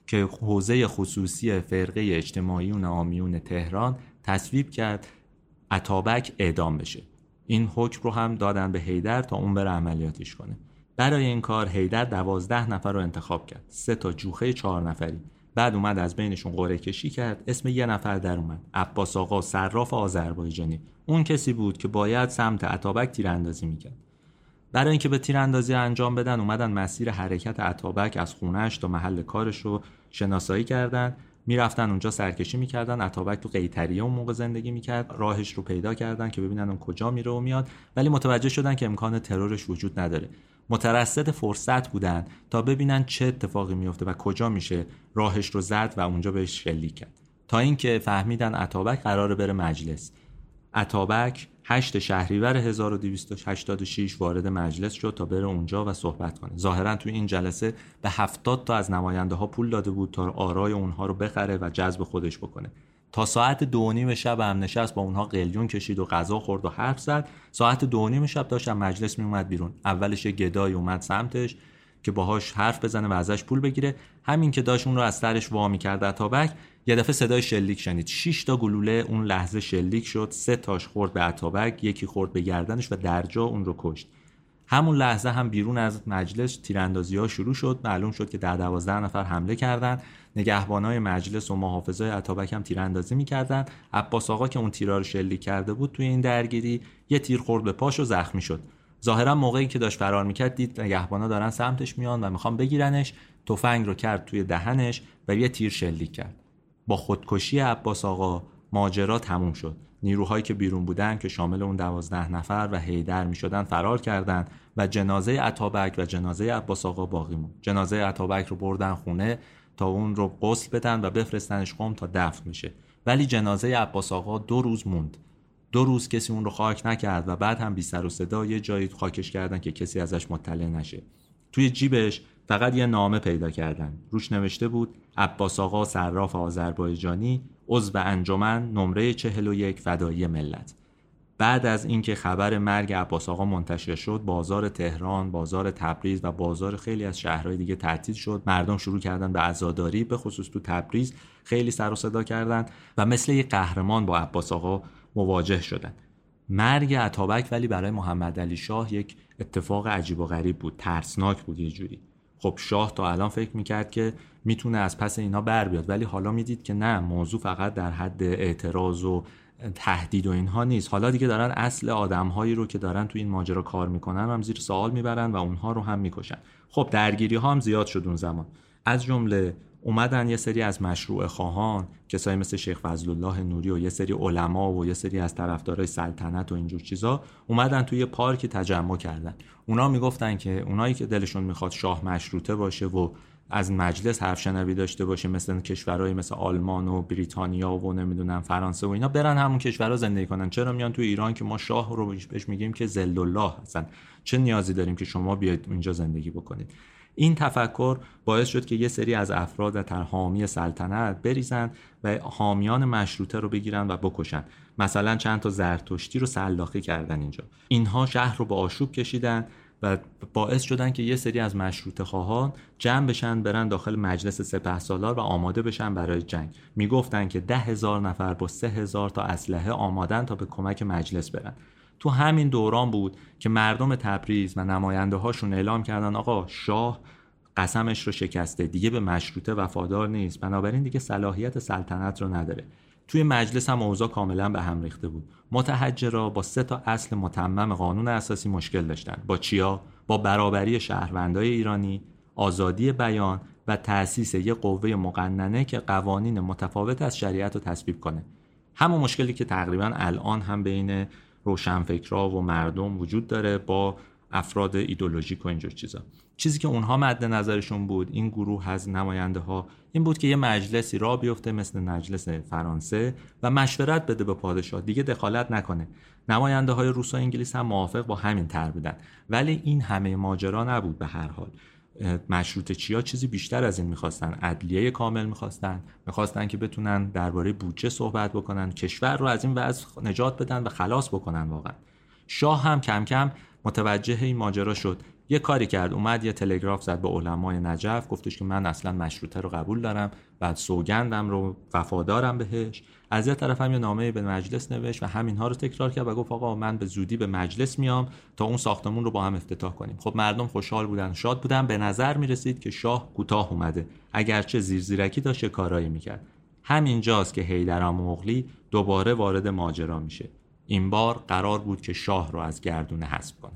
که حوزه خصوصی فرقه اجتماعی و نامیون تهران تصویب کرد عطابک اعدام بشه. این حکم رو هم دادن به هیدر تا اون بره عملیاتش کنه. برای این کار هیدر دوازده نفر رو انتخاب کرد. سه تا جوخه چهار نفری. بعد اومد از بینشون قرعه کشی کرد. اسم یه نفر در اومد. عباس آقا صراف آذربایجانی. اون کسی بود که باید سمت عطابک تیراندازی می‌کرد. برای اینکه به تیراندازی انجام بدن اومدن مسیر حرکت عطابک از خونهش تا محل کارش رو شناسایی کردن. می‌رفتن اونجا سرکشی می‌کردن عطابک تو قیتریه اون موقع زندگی می‌کرد راهش رو پیدا کردن که ببینن اون کجا میره و میاد ولی متوجه شدن که امکان ترورش وجود نداره. مترصد فرصت بودن تا ببینن چه اتفاقی میفته و کجا میشه راهش رو زد و اونجا بهش شلیک کرد. تا اینکه فهمیدن عطابک قراره بره مجلس. عطابک 8 شهریور 1286 وارد مجلس شد تا بره اونجا و صحبت کنه. ظاهرا توی این جلسه به 70 تا از نماینده ها پول داده بود تا آرای اونها رو بخره و جذب خودش بکنه. تا ساعت دو نیم شب هم نشست با اونها قلیون کشید و غذا خورد و حرف زد. ساعت دو نیم شب داشت مجلس می اومد بیرون. اولش یه اومد سمتش که باهاش حرف بزنه و ازش پول بگیره. همین که داشت اون رو از سرش وا کرد تابک یه دفعه صدای شلیک شنید. 6 تا گلوله اون لحظه شلیک شد. سه تاش خورد به عطابک یکی خورد به گردنش و درجا اون رو کشت. همون لحظه هم بیرون از مجلس تیراندازی ها شروع شد. معلوم شد که در دوازده نفر حمله کردند های مجلس و محافظای عطابک هم تیراندازی می‌کردن. عباس آقا که اون تیرا رو شلیک کرده بود توی این درگیری یه تیر خورد به پاش و زخمی شد. ظاهرا موقعی که داشت فرار می‌کرد دید نگهبانا دارن سمتش میان و می‌خوان بگیرنش. تفنگ رو کرد توی دهنش و یه تیر شلیک کرد. با خودکشی عباس آقا ماجرا تموم شد. نیروهایی که بیرون بودن که شامل اون دوازده نفر و هیدر می شدن فرار کردند و جنازه عطابک و جنازه عباس آقا باقی موند. جنازه عطابک رو بردن خونه تا اون رو غسل بدن و بفرستنش قم تا دفن میشه ولی جنازه عباس آقا دو روز موند. دو روز کسی اون رو خاک نکرد و بعد هم بی سر و صدا یه جایی خاکش کردن که کسی ازش مطلع نشه. توی جیبش فقط یه نامه پیدا کردن. روش نوشته بود عباس آقا صراف آذربایجانی عضو انجمن نمره 41 فدایی ملت. بعد از اینکه خبر مرگ عباس آقا منتشر شد بازار تهران بازار تبریز و بازار خیلی از شهرهای دیگه تعطیل شد. مردم شروع کردن به عزاداری به خصوص تو تبریز خیلی سر و صدا کردن و مثل یک قهرمان با عباس آقا مواجه شدن. مرگ عطابک ولی برای محمد علی شاه یک اتفاق عجیب و غریب بود ترسناک بود یه جوری. خب شاه تا الان فکر می‌کرد که می‌تونه از پس اینا بر بیاد ولی حالا می‌دید که نه موضوع فقط در حد اعتراض و تهدید و اینها نیست. حالا دیگه دارن اصل آدمهایی رو که دارن تو این ماجرا کار می‌کنن هم زیر سوال می‌برن و اونها رو هم می‌کشن. خب درگیری ها هم زیاد شد اون زمان. از جمله اومدن یه سری از مشروع خواهان کسایی مثل شیخ فضل الله نوری و یه سری علما و یه سری از طرفدارای سلطنت و اینجور چیزا اومدن توی پارک تجمع کردن. اونا می‌گفتن که اونایی که دلشون می‌خواد شاه مشروطه باشه و از مجلس حرف شنوی داشته باشه مثل کشورهای مثل آلمان و بریتانیا و نمی‌دونم فرانسه و اینا برن همون کشورها زندگی کنن. چرا میان تو ایران که ما شاه رو بهش میگیم که زل الله هستن؟ چه نیازی داریم که شما بیاید اینجا زندگی بکنید؟ این تفکر باعث شد که یه سری از افراد در حامی سلطنت بریزن و حامیان مشروطه رو بگیرن و بکشن. مثلا چند تا زرتشتی رو سلاخی کردن اینجا. اینها شهر رو به آشوب کشیدن و باعث شدن که یه سری از مشروط خواهان جمع بشن برن داخل مجلس سپه سالار و آماده بشن برای جنگ. می‌گفتن که ده هزار نفر با سه هزار تا اسلحه آمادن تا به کمک مجلس برن. تو همین دوران بود که مردم تبریز و نماینده هاشون اعلام کردن آقا شاه قسمش رو شکسته دیگه به مشروطه وفادار نیست. بنابراین دیگه صلاحیت سلطنت رو نداره. توی مجلس هم اوضاع کاملا به هم ریخته بود. متحجرا با سه تا اصل متمم قانون اساسی مشکل داشتن. با چیا؟ با برابری شهروندای ایرانی آزادی بیان و تأسیس یک قوه مقننه که قوانین متفاوت از شریعت رو تصویب کنه. همون مشکلی که تقریبا الان هم بین روشنفکرها و مردم وجود داره با افراد ایدولوژیک و اینجور چیزا. چیزی که اونها مد نظرشون بود این گروه از نماینده ها این بود که یه مجلسی را بیفته مثل مجلس فرانسه و مشورت بده به پادشاه. دیگه دخالت نکنه. نماینده های روس و انگلیس هم موافق با همین تر بودن. ولی این همه ماجرا نبود به هر حال. مشروط چیا چیزی بیشتر از این می‌خواستن. عدلیه کامل می‌خواستن. می‌خواستن که بتونن درباره بودجه صحبت بکنن کشور رو از این وضع نجات بدن و خلاص بکنن واقعا. شاه هم کم کم متوجه این ماجرا شد. یه کاری کرد اومد یه تلگراف زد به علمای نجف گفتش که من اصلا مشروطه رو قبول دارم بعد سوگندم رو وفادارم بهش. از یه طرف هم یه نامه به مجلس نوشت و همینها رو تکرار کرد و گفت آقا من به زودی به مجلس میام تا اون ساختمون رو با هم افتتاح کنیم. خب مردم خوشحال بودن شاد بودن. به نظر می‌رسید که شاه کوتاه اومده. اگرچه زیرزیرکی داشت کارایی می‌کرد. همینجاست که حیدر مغلی دوباره وارد ماجرا میشه. این بار قرار بود که شاه رو از گردونه حذف کنه.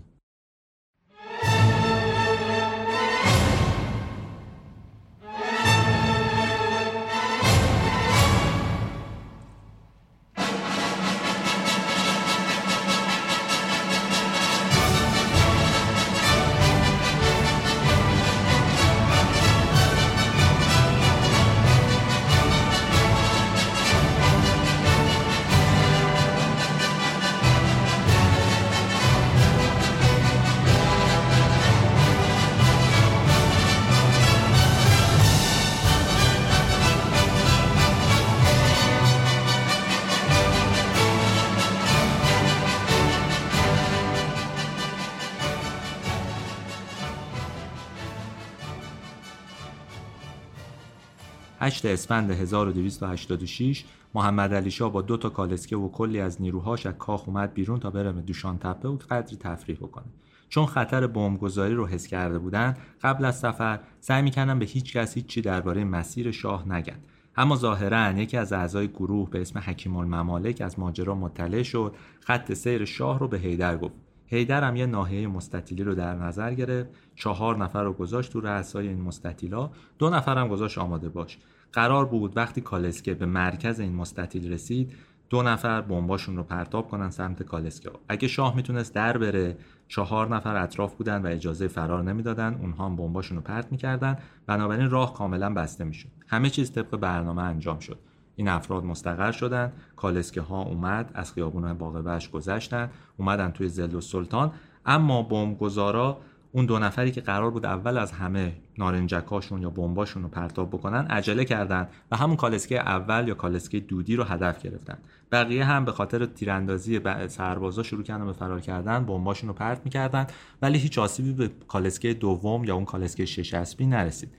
8 اسفند 1286 محمد علی شاه با دو تا کالسکه و کلی از نیروهاش از کاخ اومد بیرون تا بره دوشان تپه و قدری تفریح بکنه. چون خطر بمبگذاری رو حس کرده بودن قبل از سفر سعی می‌کردن به هیچ کس هیچی درباره مسیر شاه نگن. اما ظاهرا یکی از اعضای گروه به اسم حکیم الممالک از ماجرا مطلع شد خط سیر شاه رو به هیدر گفت. هیدر هم یه ناحیه مستطیلی رو در نظر گرفت. چهار نفر رو گذاشت تو رأسای این مستطیلا دو نفر هم گذاشت آماده باش. قرار بود وقتی کالسکه به مرکز این مستطیل رسید دو نفر بمباشون رو پرتاب کنن سمت کالسکه اگه شاه می‌تونست در بره چهار نفر اطراف بودن و اجازه فرار نمی‌دادن اونها هم بمباشون رو پرت می‌کردن. بنابراین راه کاملا بسته می‌شد. همه چیز طبق برنامه انجام شد. این افراد مستقر شدن. کالسکه ها اومد از خیابون باغ گذشتن اومدن توی زل و سلطان. اما بمبگذارا اون دو نفری که قرار بود اول از همه نارنجکاشون یا بمباشون رو پرتاب بکنن عجله کردن و همون کالسکه اول یا کالسکه دودی رو هدف گرفتن. بقیه هم به خاطر تیراندازی سربازا شروع کردن به فرار کردن بمباشون رو پرت می‌کردن ولی هیچ آسیبی به کالسکه دوم یا اون کالسکه شش اسبی نرسید.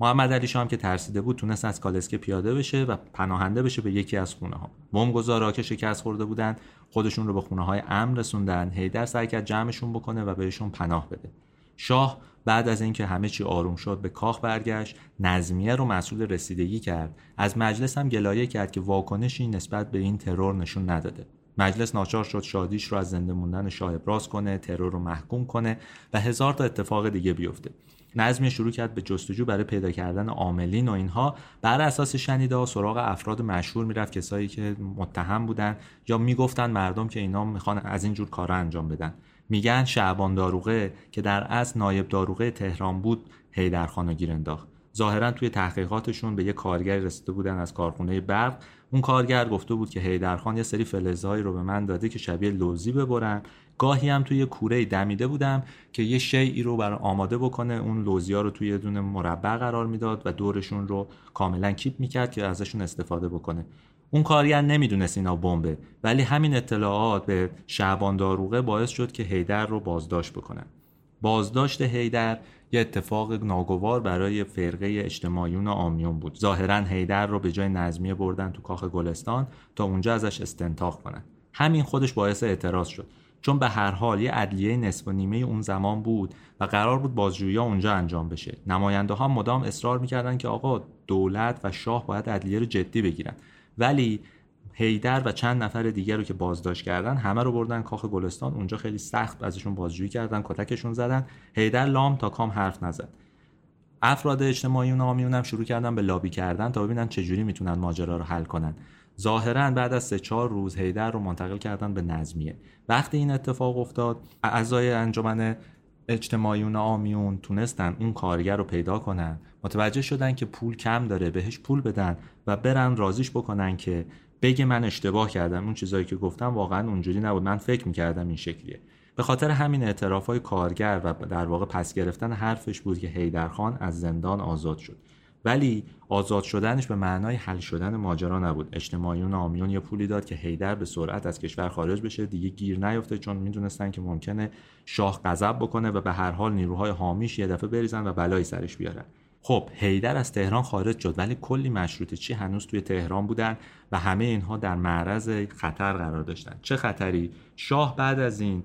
محمد علی شام که ترسیده بود تونست از کالسکه پیاده بشه و پناهنده بشه به یکی از خونه ها بمبگذارا که شکست خورده بودن خودشون رو به خونه های امن رسوندن هیدر سعی کرد جمعشون بکنه و بهشون پناه بده. شاه بعد از اینکه همه چی آروم شد به کاخ برگشت نظمیه رو مسئول رسیدگی کرد. از مجلس هم گلایه کرد که واکنشی نسبت به این ترور نشون نداده. مجلس ناچار شد شادیش رو از زنده موندن شاه ابراز کنه ترور رو محکوم کنه و هزار تا اتفاق دیگه بیفته. نظمی شروع کرد به جستجو برای پیدا کردن عاملین و اینها. بر اساس شنیده ها سراغ افراد مشهور می‌رفت کسایی که متهم بودن یا می‌گفتن مردم که اینا می‌خوان از این جور کارا انجام بدن. میگن شعبان داروغه که در اصل نایب داروغه تهران بود هیدرخان رو گیر انداخت. ظاهرا توی تحقیقاتشون به یه کارگر رسیده بودن از کارخونه برق. اون کارگر گفته بود که هیدرخان یه سری فلزهایی رو به من داده که شبیه لوزی ببرن. گاهی هم توی کوره دمیده بودم که یه شیعی رو برای آماده بکنه اون لوزیا رو توی یه دونه مربع قرار می‌داد و دورشون رو کاملا کیپ می‌کرد که ازشون استفاده بکنه. اون کارگر نمی‌دونست اینا بمبه. ولی همین اطلاعات به شعبان داروغه باعث شد که هیدر رو بازداشت بکنن. بازداشت هیدر یه اتفاق ناگوار برای فرقه اجتماعیون آمیون بود. ظاهرا هیدر رو به جای نظمیه بردن تو کاخ گلستان تا اونجا ازش استنتاق کنن. همین خودش باعث اعتراض شد. چون به هر حال یه عدلیه نصف و نیمه اون زمان بود و قرار بود بازجویی اونجا انجام بشه. نماینده ها مدام اصرار می‌کردن که آقا دولت و شاه باید عدلیه رو جدی بگیرن. ولی هیدر و چند نفر دیگر رو که بازداشت کردن همه رو بردن کاخ گلستان. اونجا خیلی سخت ازشون بازجویی کردن کتکشون زدن. هیدر لام تا کام حرف نزد. افراد اجتماعی و نامیون هم شروع کردن به لابی کردن تا ببینن چجوری می‌تونن ماجرا رو حل کنن. ظاهرا بعد از سه چهار روز هیدر رو منتقل کردن به نظمیه. وقتی این اتفاق افتاد اعضای انجمن اجتماعیون آمیون تونستن اون کارگر رو پیدا کنن. متوجه شدن که پول کم داره بهش پول بدن و برن رازیش بکنن که بگه من اشتباه کردم. اون چیزایی که گفتم واقعا اونجوری نبود. من فکر می‌کردم این شکلیه. به خاطر همین اعتراف های کارگر و در واقع پس گرفتن حرفش بود که هیدرخان از زندان آزاد شد. ولی آزاد شدنش به معنای حل شدن ماجرا نبود. اجتماعیون آمیون یه پولی داد که هیدر به سرعت از کشور خارج بشه. دیگه گیر نیفته چون می‌دونستن که ممکنه شاه غضب بکنه و به هر حال نیروهای حامیش یه دفعه بریزن و بلایی سرش بیارن. خب هیدر از تهران خارج شد ولی کلی مشروطه چی هنوز توی تهران بودن و همه اینها در معرض خطر قرار داشتن. چه خطری؟ شاه بعد از این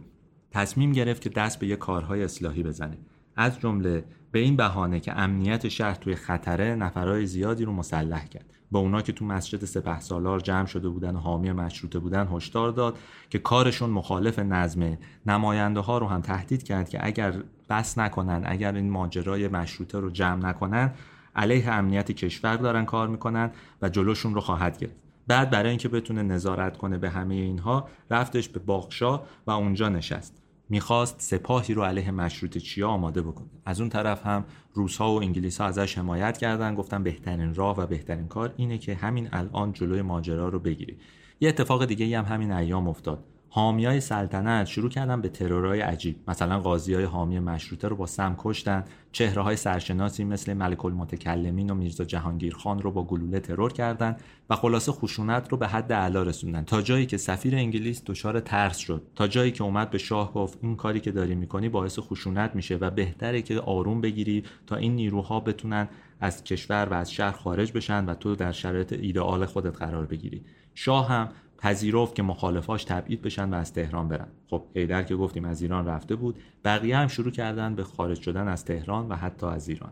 تصمیم گرفت که دست به یه کارهای اصلاحی بزنه. از جمله به این بهانه که امنیت شهر توی خطره نفرهای زیادی رو مسلح کرد. با اونا که تو مسجد سپه سالار جمع شده بودن و حامی مشروطه بودن هشدار داد که کارشون مخالف نظم نماینده ها رو هم تهدید کرد که اگر بس نکنن اگر این ماجرای مشروطه رو جمع نکنن علیه امنیت کشور دارن کار می‌کنن و جلوشون رو خواهد گرفت. بعد برای اینکه بتونه نظارت کنه به همه اینها رفتش به باغشا و اونجا نشست. می‌خواست سپاهی رو علیه مشروط چیا آماده بکنه. از اون طرف هم روس ها و انگلیس ها ازش حمایت کردن گفتن بهترین راه و بهترین کار اینه که همین الان جلوی ماجرا رو بگیری. یه اتفاق دیگه هم همین ایام افتاد. حامیای سلطنت شروع کردن به ترورهای عجیب. مثلا قاضی های حامی مشروطه رو با سم کشتن. چهره های سرشناسی مثل ملک المتکلمین و میرزا جهانگیر خان رو با گلوله ترور کردند و خلاصه خشونت رو به حد اعلا رسوندن. تا جایی که سفیر انگلیس دچار ترس شد. تا جایی که اومد به شاه گفت این کاری که داری می‌کنی باعث خشونت میشه و بهتره که آروم بگیری تا این نیروها بتونن از کشور و از شهر خارج بشن و تو در شرایط ایدئال خودت قرار بگیری. شاه هم پذیرفت که مخالفاش تبعید بشن و از تهران برن. خب هیدر که گفتیم از ایران رفته بود بقیه هم شروع کردن به خارج شدن از تهران و حتی از ایران.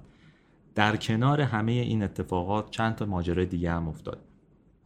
در کنار همه این اتفاقات چند تا ماجرای دیگه هم افتاد.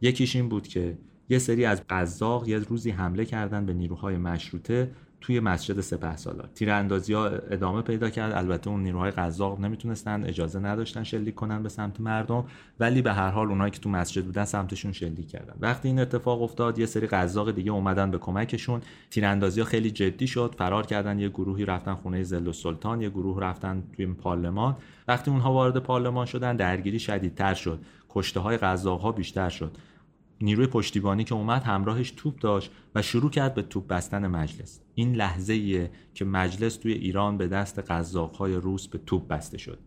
یکیش این بود که یه سری از قزاق یه روزی حمله کردن به نیروهای مشروطه توی مسجد سپه سالار. تیراندازی ها ادامه پیدا کرد. البته اون نیروهای قزاق نمی‌تونستن اجازه نداشتن شلیک کنن به سمت مردم ولی به هر حال اونایی که تو مسجد بودن سمتشون شلیک کردن. وقتی این اتفاق افتاد یه سری قزاق دیگه اومدن به کمکشون. تیراندازی ها خیلی جدی شد. فرار کردن یه گروهی رفتن خونه زل و سلطان یه گروه رفتن توی پارلمان. وقتی اونها وارد پارلمان شدن درگیری شدیدتر شد. کشته های قزاق ها بیشتر شد. نیروی پشتیبانی که اومد همراهش توپ داشت و شروع کرد به توپ بستن مجلس. این لحظه ایه که مجلس توی ایران به دست قزاقهای روس به توپ بسته شد.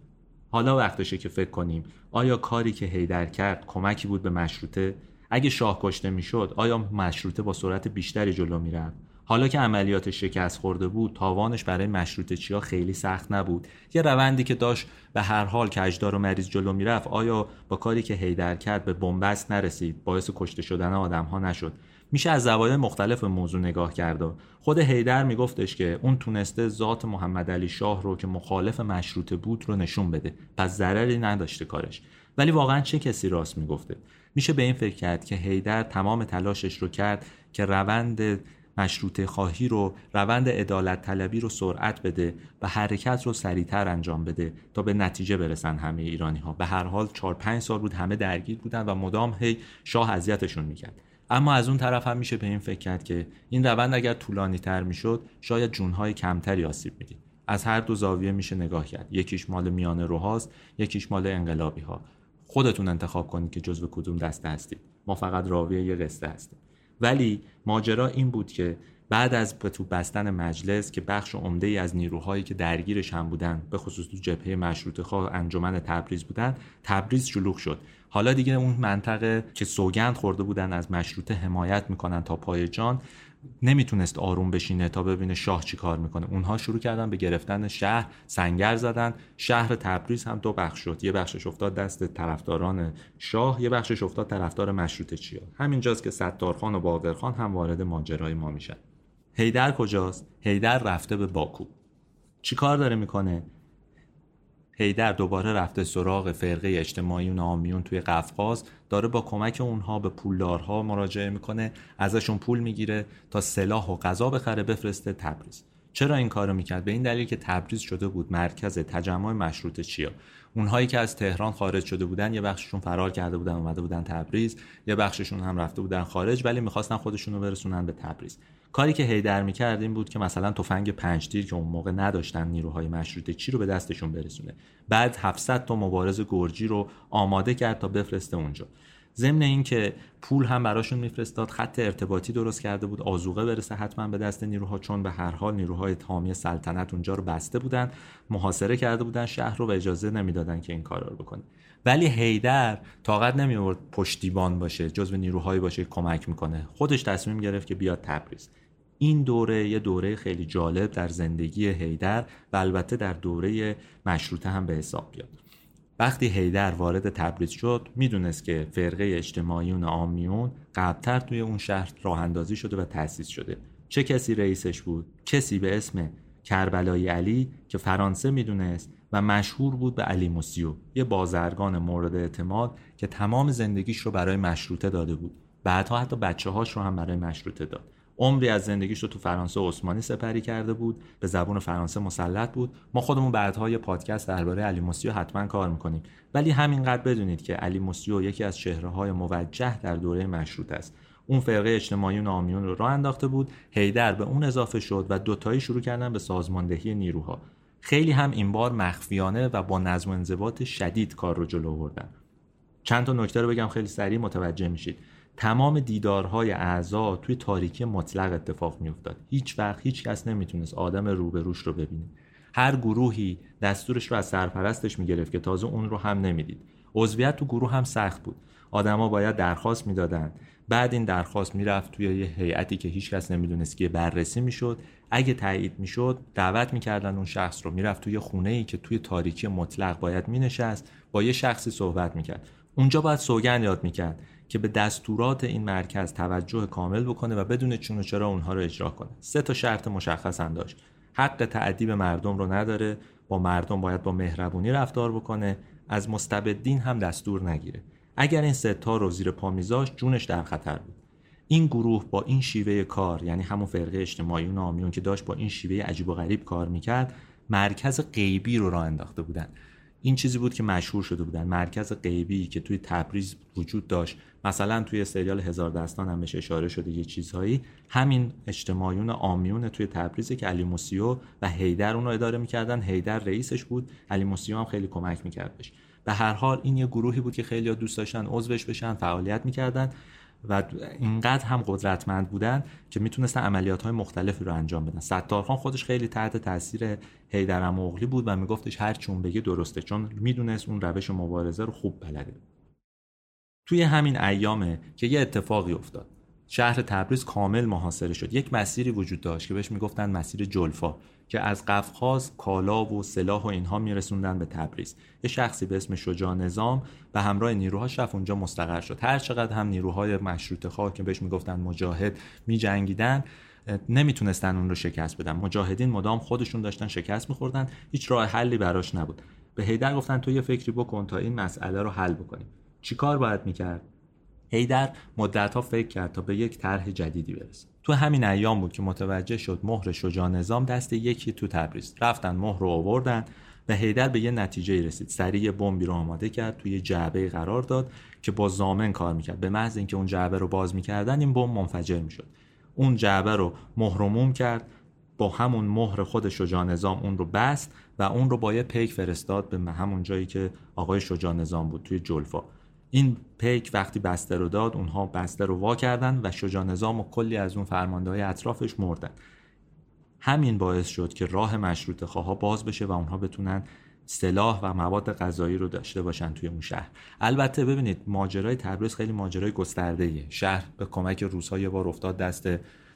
حالا وقتشه که فکر کنیم آیا کاری که هیدر کرد کمکی بود به مشروطه؟ اگه شاه کشته می‌شد آیا مشروطه با سرعت بیشتری جلو می‌رفت؟ حالا که عملیات شکست خورده بود تاوانش برای مشروطه چیا خیلی سخت نبود. یه روندی که داشت به هر حال کجدار و مریض جلو می‌رفت آیا با کاری که هیدر کرد به بنبست نرسید؟ باعث کشته شدن آدم ها نشد. میشه از زوایای مختلف موضوع نگاه کرد. خود هیدر میگفتش که اون تونسته ذات محمد علی شاه رو که مخالف مشروطه بود رو نشون بده. پس ضرری نداشته کارش. ولی واقعا چه کسی راست می‌گفته؟ میشه به این فکر کرد که هیدر تمام تلاشش رو کرد که روند مشروط خواهی رو روند عدالت طلبی رو سرعت بده و حرکت رو سریعتر انجام بده تا به نتیجه برسن همه ایرانی ها به هر حال 4 5 سال بود همه درگیر بودن و مدام هی شاه اذیتشون می‌کرد. اما از اون طرف هم میشه به این فکر کرد که این روند اگر طولانی تر می‌شد شاید جونهای کمتری آسیب می‌دید. از هر دو زاویه میشه نگاه کرد. یکیش مال میانه روهاست یکیش مال انقلابی ها خودتون انتخاب کنید که جزو کدوم دسته هستید. ما فقط راوی یه قصه هستیم. ولی ماجرا این بود که بعد از به بستن مجلس که بخش عمده ای از نیروهایی که درگیرش هم بودن به خصوص تو جبهه مشروطه خواه انجمن تبریز بودن تبریز شلوغ شد. حالا دیگه اون منطقه که سوگند خورده بودن از مشروطه حمایت می‌کنن تا پای جان نمی‌تونست آروم بشینه تا ببینه شاه چی کار می‌کنه. اونها شروع کردن به گرفتن شهر سنگر زدن. شهر تبریز هم دو بخش شد. یه بخشش افتاد دست طرفداران شاه یه بخشش افتاد طرفدار مشروطه چیا. همینجاست که ستارخان و باقرخان هم وارد ماجرای ما میشن. هیدر کجاست؟ هیدر رفته به باکو. چی کار داره می‌کنه؟ هیدر دوباره رفته سراغ فرقه اجتماعی و نامیون توی قفقاز داره با کمک اونها به پولدارها مراجعه می‌کنه ازشون پول می‌گیره تا سلاح و غذا بخره بفرسته تبریز. چرا این کارو می‌کرد؟ به این دلیل که تبریز شده بود مرکز تجمع مشروطه چیا. اونهایی که از تهران خارج شده بودن یه بخششون فرار کرده بودن اومده بودن تبریز یه بخششون هم رفته بودن خارج ولی می‌خواستن خودشون رو برسونن به تبریز. کاری که هیدر می‌کرد این بود که مثلا تفنگ پنج تیر که اون موقع نداشتن نیروهای مشروطه چی رو به دستشون برسونه. بعد 700 تا مبارز گرجی رو آماده کرد تا بفرسته اونجا. ضمن اینکه پول هم براشون میفرستاد خط ارتباطی درست کرده بود آزوقه برسه حتما به دست نیروها چون به هر حال نیروهای تامی سلطنت اونجا رو بسته بودن محاصره کرده بودن شهر رو و اجازه نمی‌دادن که این کارا رو بکنه. ولی هیدر طاقت نمی آورد پشتیبان باشه جزو نیروهایی باشه کمک می‌کنه. خودش تصمیم گرفت که بیاد تبریز. این دوره یه دوره خیلی جالب در زندگی هیدر و البته در دوره مشروطه هم به حساب بیاد. وقتی هیدر وارد تبریز شد می‌دونست که فرقه اجتماعیون آمیون قبلتر توی اون شهر راه اندازی شده و تأسیس شده. چه کسی رئیسش بود؟ کسی به اسم کربلای علی که فرانسه می‌دونست و مشهور بود به علی موسیو یه بازرگان مورد اعتماد که تمام زندگیش رو برای مشروطه داده بود. بعدها حتی بچه هاش رو هم برای مشروطه داد. عمری از زندگیش رو تو فرانسه عثمانی سپری کرده بود به زبون فرانسه مسلط بود. ما خودمون بعدها یه پادکست درباره علی موسیو حتما کار می‌کنیم. ولی همینقدر بدونید که علی موسیو یکی از چهره های موجه در دوره مشروط است. اون فرقه اجتماعی نامیون رو راه انداخته بود هیدر به اون اضافه شد و دوتایی شروع کردن به سازماندهی نیروها. خیلی هم این بار مخفیانه و با نظم و انضباط شدید کار رو جلو بردن. چند تا نکته رو بگم خیلی سریع متوجه میشید. تمام دیدارهای اعضا توی تاریکی مطلق اتفاق میافتاد. هیچ وقت هیچ کس نمی‌تونست آدم روبروش رو ببینه. هر گروهی دستورش رو از سرپرستش می‌گرفت که تازه اون رو هم نمی‌دید. عضویت تو گروه هم سخت بود. آدما باید درخواست می‌دادن. بعد این درخواست می‌رفت توی یه هیئتی که هیچ کس نمی‌دونست که بررسی می‌شد. اگه تایید می‌شد دعوت می‌کردن اون شخص رو. می‌رفت توی خونه ای که توی تاریکی مطلق باید مینشست با یه شخصی صحبت می‌کرد. اونجا باید سوگن یاد می‌کرد. که به دستورات این مرکز توجه کامل بکنه و بدون چون و چرا اونها رو اجرا کنه. سه تا شرط مشخص هم داشت. حق تعدیب مردم رو نداره. با مردم باید با مهربونی رفتار بکنه. از مستبدین هم دستور نگیره. اگر این ستا رو زیر پا میذاش جونش در خطر بود. این گروه با این شیوه کار یعنی همون فرقه اجتماعی و نامیون که داشت با این شیوه عجیب و غریب کار می‌کرد مرکز غیبی رو راه انداخته بودن. این چیزی بود که مشهور شده بودن. مرکز غیبی که توی تبریز وجود داشت. مثلا توی سریال هزار دستان هم بهش اشاره شده یه چیزهایی. همین اجتماعیون آمیون توی تبریز که علی موسیو و هیدر اون رو اداره می‌کردن. هیدر رئیسش بود. علی موسیو هم خیلی کمک می‌کرد بهش به هر حال این یه گروهی بود که خیلی دوست داشتن عضوش بشن فعالیت می‌کردن. و اینقدر هم قدرتمند بودن که می‌تونستن عملیات های مختلفی رو انجام بدن. ستارخان خودش خیلی تحت تاثیر حیدر مغلی بود و میگفتش هر چون بگه درسته چون می‌دونست اون روش مبارزه رو خوب بلده. توی همین ایامه که یه اتفاقی افتاد شهر تبریز کامل محاصره شد. یک مسیری وجود داشت که بهش می‌گفتن مسیر جلفا. که از قفقاز کالا و سلاح و اینها میرسوندن به تبریز. یه شخصی به اسم شجاع نظام به همراه نیروهاش رفت اونجا مستقر شد. هر چقدر هم نیروهای مشروط خواه که بهش می‌گفتن مجاهد میجنگیدن نمی‌تونستن اون رو شکست بدن. مجاهدین مدام خودشون داشتن شکست میخوردن. هیچ راه حلی براش نبود. به هیدر گفتن تو یه فکری بکن تا این مسئله رو حل بکنیم. چیکار باید می‌کرد؟ هیدر مدتها فکر کرد تا به یک طرح جدیدی برسه. تو همین ایام بود که متوجه شد مهر شجاع نظام دست یکی تو تبریز. رفتن مهر رو آوردن و هیدر به یه نتیجه رسید. سریع بمبی رو آماده کرد توی جعبه قرار داد که با زامن کار می‌کرد. به محض اینکه اون جعبه رو باز می‌کردن این بمب منفجر می‌شد. اون جعبه رو مهرموم کرد با همون مهر خود شجاع نظام اون رو بست و اون رو با یه پیک فرستاد به همون جایی که آقای شجاع نظام بود توی جلفا. این پیک وقتی بسته رو داد اونها بسته رو وا کردن و شجاع نظام و کلی از اون فرمانده های اطرافش مردن همین باعث شد که راه مشروط خواه باز بشه و اونها بتونن سلاح و مواد غذایی رو داشته باشن توی اون شهر البته ببینید ماجرای تبریز خیلی ماجرای گسترده ایه. شهر به کمک روس‌ها یه بار افتاد دست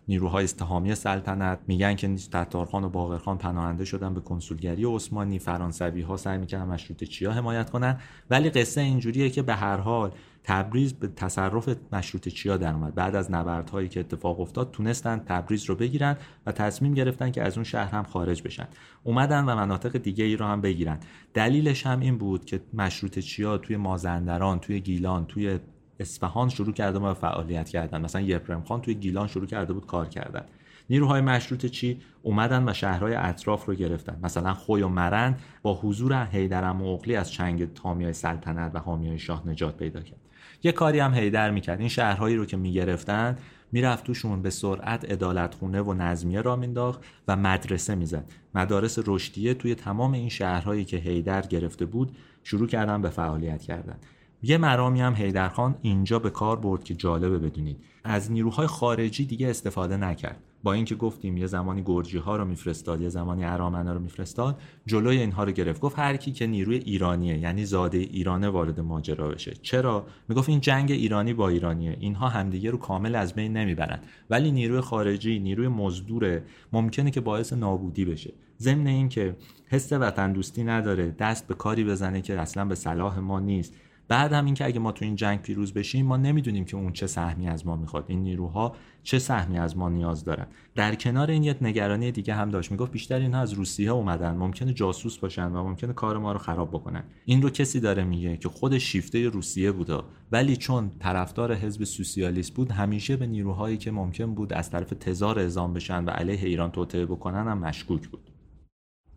نیروهای استهامی سلطنت میگن که تتارخان و باقرخان پناهنده شدن به کنسولگری عثمانی فرانسوی ها سعی می‌کنن مشروط چیا حمایت کنن. ولی قصه اینجوریه که به هر حال تبریز به تصرف مشروط چیا در اومد. بعد از نبردهایی که اتفاق افتاد تونستن تبریز رو بگیرن و تصمیم گرفتن که از اون شهر هم خارج بشن. اومدن و مناطق دیگه ای رو هم بگیرن. دلیلش هم این بود که مشروط چیا توی مازندران توی گیلان توی اصفهان شروع کرده به فعالیت کردن. مثلا یپرم خان توی گیلان شروع کرده بود کار کردن. نیروهای مشروط چی؟ اومدن و شهرهای اطراف رو گرفتن. مثلا خوی و مرند با حضور حیدرم اقلی از چنگ تامیای سلطنت و حامیای شاه نجات پیدا کرد. یه کاری هم حیدر می‌کرد. این شهرهایی رو که می‌گرفتن می‌رفت توشون به سرعت ادالت خونه و نظمیه را مینداخت و مدرسه می‌زد. مدارس رشدیه توی تمام این شهرهایی که حیدر گرفته بود شروع کردن به فعالیت کردن. یه مرامی هم حیدرخان اینجا به کار برد که جالبه بدونید. از نیروهای خارجی دیگه استفاده نکرد. با اینکه گفتیم یه زمانی گرجی ها رو میفرستاد یه زمانی ارامنه رو میفرستاد جلوی اینها رو گرفت. گفت هر کی که نیروی ایرانیه یعنی زاده ایرانه وارد ماجرا بشه. چرا؟ می‌گفت این جنگ ایرانی با ایرانیه. اینها همدیگه رو کامل از بین نمی‌برن. ولی نیروی خارجی نیروی مزدوره ممکنه که باعث نابودی بشه. ضمن اینکه حس وطن دوستی نداره دست به کاری بزنه که اصلا به صلاح ما نیست. بعد هم اینکه اگه ما تو این جنگ پیروز بشیم ما نمی‌دونیم که اون چه سهمی از ما می‌خواد. این نیروها چه سهمی از ما نیاز دارن. در کنار این یه نگرانی دیگه هم داشت. می‌گفت بیشتر اینها از روسیه اومدن. ممکنه جاسوس باشن و ممکنه کار ما رو خراب بکنن. این رو کسی داره میگه که خود شیفته روسیه بوده ولی چون طرفدار حزب سوسیالیست بود همیشه به نیروهایی که ممکن بود از طرف تزار اعزام بشن و علیه ایران توطئه بکنن هم مشکوک بود.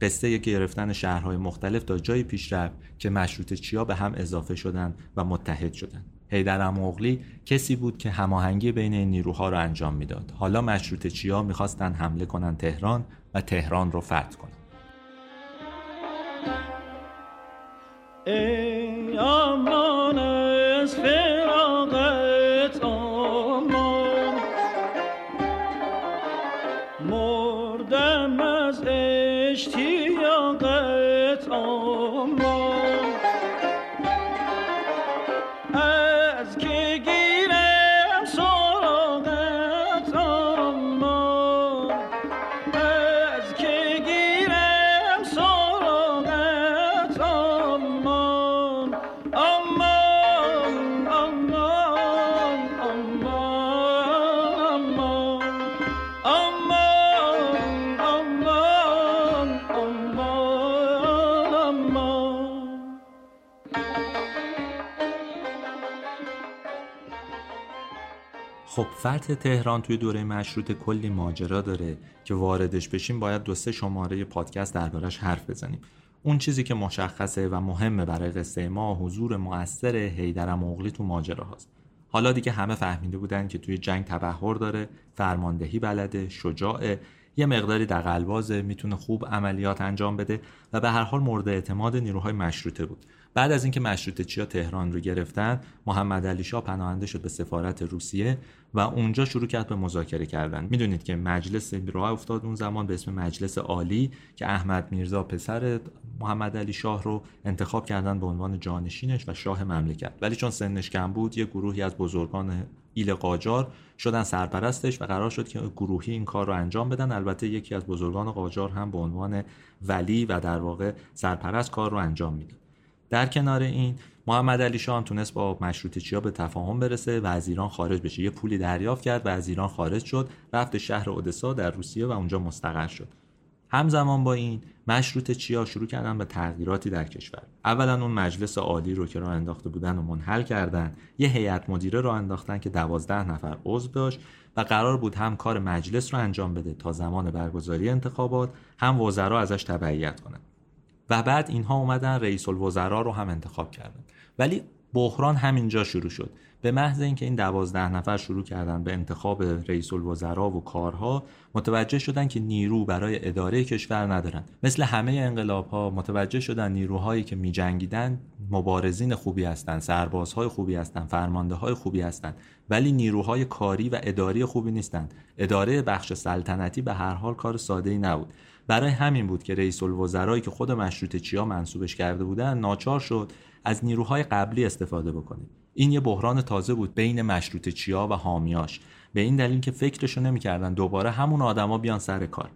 قصه گرفتن شهرهای مختلف تا جایی پیش رفت که مشروط چیا به هم اضافه شدند و متحد شدند. حیدر اموغلی کسی بود که هماهنگی بین این نیروها را انجام می‌داد. حالا مشروط چیا می‌خواستند حمله کنند تهران و تهران رو فتح کنند. ای فتح تهران توی دوره مشروط کلی ماجرا داره که واردش بشیم باید دو سه شماره پادکست دربارش حرف بزنیم. اون چیزی که مشخصه و مهمه برای قصه ما حضور مؤثر حیدر مغلی تو ماجرا هاست. حالا دیگه همه فهمیده بودن که توی جنگ تبهر داره فرماندهی بلده شجاعه یه مقداری دقلبازه می‌تونه خوب عملیات انجام بده و به هر حال مورد اعتماد نیروهای مشروطه بود. بعد از اینکه مشروطه چیا تهران رو گرفتن محمد علی شاه پناهنده شد به سفارت روسیه و اونجا شروع کرد به مذاکره کردن. می‌دونید که مجلس راه افتاد اون زمان به اسم مجلس عالی که احمد میرزا پسر محمد علی شاه رو انتخاب کردن به عنوان جانشینش و شاه مملکت. ولی چون سنش کم بود یه گروهی از بزرگان ایل قاجار شدن سرپرستش و قرار شد که گروهی این کار رو انجام بدن. البته یکی از بزرگان قاجار هم به عنوان ولی و در واقع سرپرست کار رو انجام میده در کنار این محمد علی شاه تونست با مشروطه چیا به تفاهم برسه و از ایران خارج بشه. یه پولی دریافت کرد و از ایران خارج شد. رفت شهر اودسا در روسیه و اونجا مستقر شد. همزمان با این مشروط چیا شروع کردن به تغییراتی در کشور. اولا اون مجلس عالی رو که راه انداخته بودن و منحل کردن. یه هیئت مدیره راه انداختن که دوازده نفر عضو داشت و قرار بود هم کار مجلس رو انجام بده تا زمان برگزاری انتخابات هم وزرا ازش تبعیت کنند و بعد اینها اومدن رئیس الوزراء رو هم انتخاب کردن. ولی بحران همینجا شروع شد. به محض اینکه این دوازده نفر شروع کردن به انتخاب رئیس الوزراء و کارها متوجه شدن که نیرو برای اداره کشور ندارن. مثل همه انقلاب ها متوجه شدن نیروهایی که میجنگیدن مبارزین خوبی هستند سربازهای خوبی هستند فرمانده های خوبی هستند ولی نیروهای کاری و اداری خوبی نیستند اداره بخش سلطنتی به هر حال کار ساده ای نبود. برای همین بود که رئیس الوزرایی که خود مشروط چیا منصوبش کرده بودن ناچار شد از نیروهای قبلی استفاده بکنه. این یه بحران تازه بود بین مشروط چیا و حامیاش. به این دلیل که فکرشو نمی‌کردن دوباره همون آدما بیان سر کار.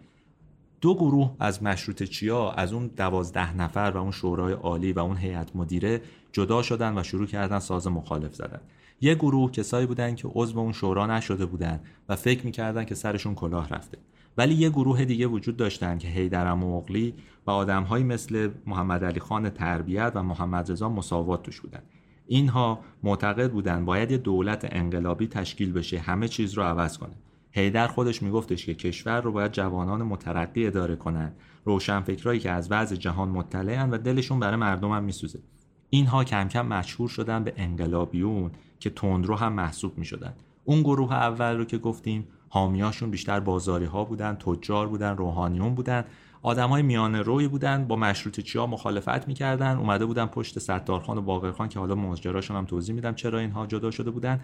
دو گروه از مشروط چیا از اون دوازده نفر و اون شورای عالی و اون هیئت مدیره جدا شدن و شروع کردن ساز مخالف زدن. یه گروه کسایی بودن که عضو اون شورا نشده بودن و فکر می‌کردن که سرشون کلاه رفته. ولی یه گروه دیگه وجود داشتن که حیدر مغلی و آدمهایی مثل محمد علی خان تربیت و محمد رضا مساوات توش بودن. اینها معتقد بودن باید یه دولت انقلابی تشکیل بشه همه چیز رو عوض کنه. حیدر خودش میگفتش که کشور رو باید جوانان مترقی اداره کنن. روشنفکرایی که از وضع جهان مطلعن و دلشون برای مردم هم میسوزه. اینها کم کم مشهور شدن به انقلابیون که تندرو هم محسوب می‌شدن. اون گروه اول رو که گفتیم حامیاشون بیشتر بازاری ها بودن تجار بودن روحانیون بودن. آدم های میان روی بودن با مشروط چیا مخالفت می‌کردن. اومده بودن پشت ستارخان و باقرخان که حالا ماجراشون هم توضیح میدم چرا اینها جدا شده بودن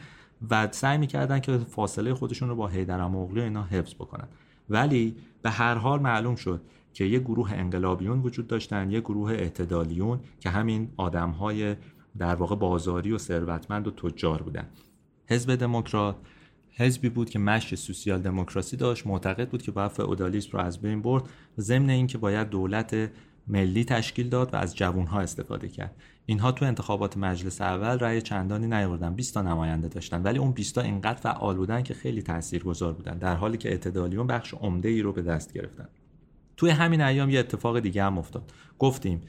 و سعی می‌کردن که فاصله خودشون رو با حیدر مغلی و اینا حفظ بکنن. ولی به هر حال معلوم شد که یه گروه انقلابیون وجود داشتن یه گروه اعتدالیون که همین آدم های در واقع بازاری و ثروتمند و تجار بودن. حزب دموکرات حزبی بود که مشی سوسیال دموکراسی داشت معتقد بود که باید فئودالیسم رو از بین برد ضمن اینکه باید دولت ملی تشکیل داد و از جوانها استفاده کرد. اینها تو انتخابات مجلس اول رأی چندانی نیاوردن 20 تا نماینده داشتن ولی اون 20 تا اینقدر فعال بودن که خیلی تاثیرگذار بودن در حالی که اعتدالیون بخش عمده ای رو به دست گرفتن. توی همین ایام یه اتفاق دیگه هم افتاد. گفتیم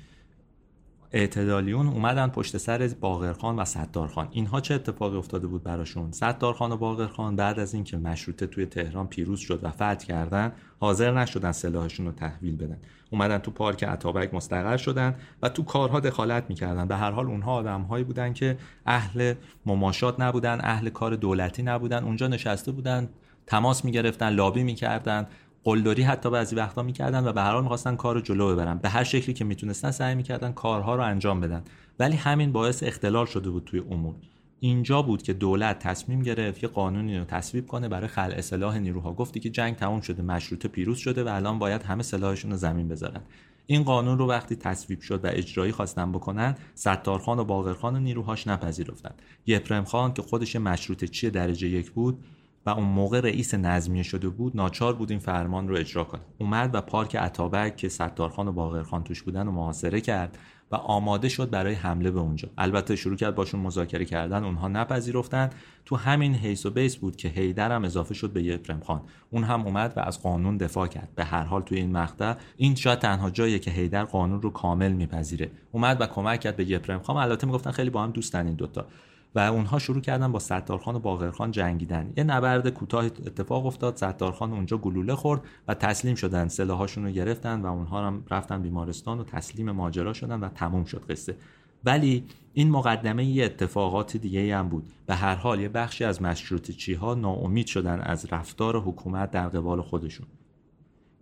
اعتدالیون اومدن پشت سر باقرخان و ستارخان اینها چه اتفاقی افتاده بود براشون؟ ستارخان و باقرخان بعد از اینکه مشروطه توی تهران پیروز شد و فتح کردن حاضر نشدن سلاحشون رو تحویل بدن. اومدن تو پارک عطابک مستقر شدن و تو کارها دخالت می‌کردن. به هر حال اونها آدمهایی بودن که اهل مماشات نبودن اهل کار دولتی نبودن. اونجا نشسته بودن تماس می‌گرفتن لابی می‌کردن. قلدری حتی بعضی وقتا می‌کردن و به هر حال می‌خواستن کار رو جلو ببرن. به هر شکلی که می‌تونستن سعی می‌کردن کارها رو انجام بدن. ولی همین باعث اختلال شده بود توی امور. اینجا بود که دولت تصمیم گرفت یه قانونی رو تصویب کنه برای خلع سلاح نیروها. گفتی که جنگ تموم شده مشروطه پیروز شده و الان باید همه سلاحشون رو زمین بذارن. این قانون رو وقتی تصویب شد و اجرایی خواستن بکنن ستارخان و باقرخان و نیروهاش نپذیرفتن یپرم خان که خودش مشروطه چی درجه یک بود و اون موقع رئیس نظمیه شده بود ناچار بود این فرمان رو اجرا کنه. اومد و پارک عطابک که ستارخان و باقرخان توش بودن و محاصره کرد و آماده شد برای حمله به اونجا. البته شروع کرد باشون مذاکره کردن اونها نپذیرفتن. تو همین حیث و بیس بود که هیدر هم اضافه شد به یپرم خان. اون هم اومد و از قانون دفاع کرد. به هر حال توی این مقطع این شاید تنها جاییه که هیدر قانون رو کامل میپذیره. اومد و کمک کرد به یپرم خان. البته می‌گفتن خیلی با هم دوستن این دوتا. و اونها شروع کردن با ستارخان و باقرخان جنگیدن. یه نبرد کوتاه اتفاق افتاد ستارخان اونجا گلوله خورد و تسلیم شدن. سلاحاشون رو گرفتن و اونها هم رفتن بیمارستان و تسلیم ماجرا شدن و تموم شد قصه. ولی این مقدمه یه اتفاقات دیگه هم بود. به هر حال یه بخشی از مشروط چی ها ناامید شدن از رفتار حکومت در قبال خودشون.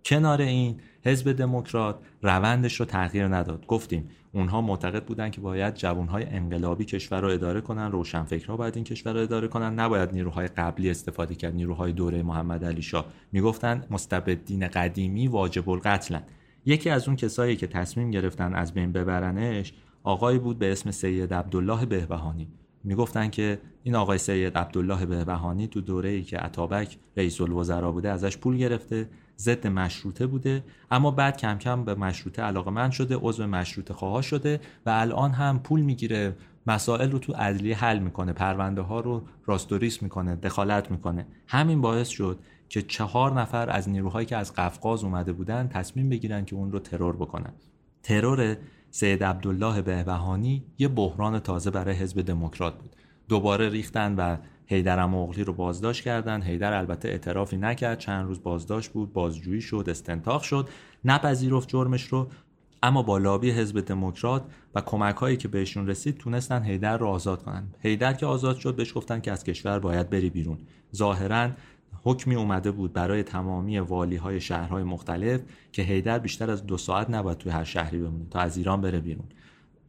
کنار این حزب دموکرات روندش رو تغییر نداد. گفتیم اونها معتقد بودن که باید جوانهای انقلابی کشور رو اداره کنن روشنفکرها باید این کشور رو اداره کنن. نباید نیروهای قبلی استفاده کرد. نیروهای دوره محمد علی شاه می‌گفتن مستبدین قدیمی واجب القتلن یکی از اون کسایی که تصمیم گرفتن از بین ببرنش آقایی بود به اسم سید عبدالله بهبهانی. می‌گفتن که این آقای سید عبدالله بهبهانی تو دوره ای که عطابک رئیس الوزراء بوده ازش پول گرفته. ضد مشروطه بوده اما بعد کم کم به مشروطه علاقه من شده عضو مشروطه خواه شده و الان هم پول می‌گیره مسائل رو تو عدلیه حل می‌کنه پرونده ها رو راستوریس می‌کنه دخالت می‌کنه. همین باعث شد که چهار نفر از نیروهایی که از قفقاز اومده بودن تصمیم بگیرن که اون رو ترور بکنن. ترور سید عبدالله بهبهانی یه بحران تازه برای حزب دموکرات بود. دوباره ریختن و هیدر مغلی رو بازداشت کردن. هیدر البته اعترافی نکرد. چند روز بازداشت بود بازجویی شد استنتاق شد نپذیرفت جرمش رو. اما با لابی حزب دموکرات و کمک هایی که بهشون رسید تونستن هیدر رو آزاد کنن. هیدر که آزاد شد بهش گفتن که از کشور باید بری بیرون. ظاهرا حکمی اومده بود برای تمامی والی های شهرهای مختلف که هیدر بیشتر از دو ساعت نباید توی هر شهری بمونه تا از ایران بره بیرون.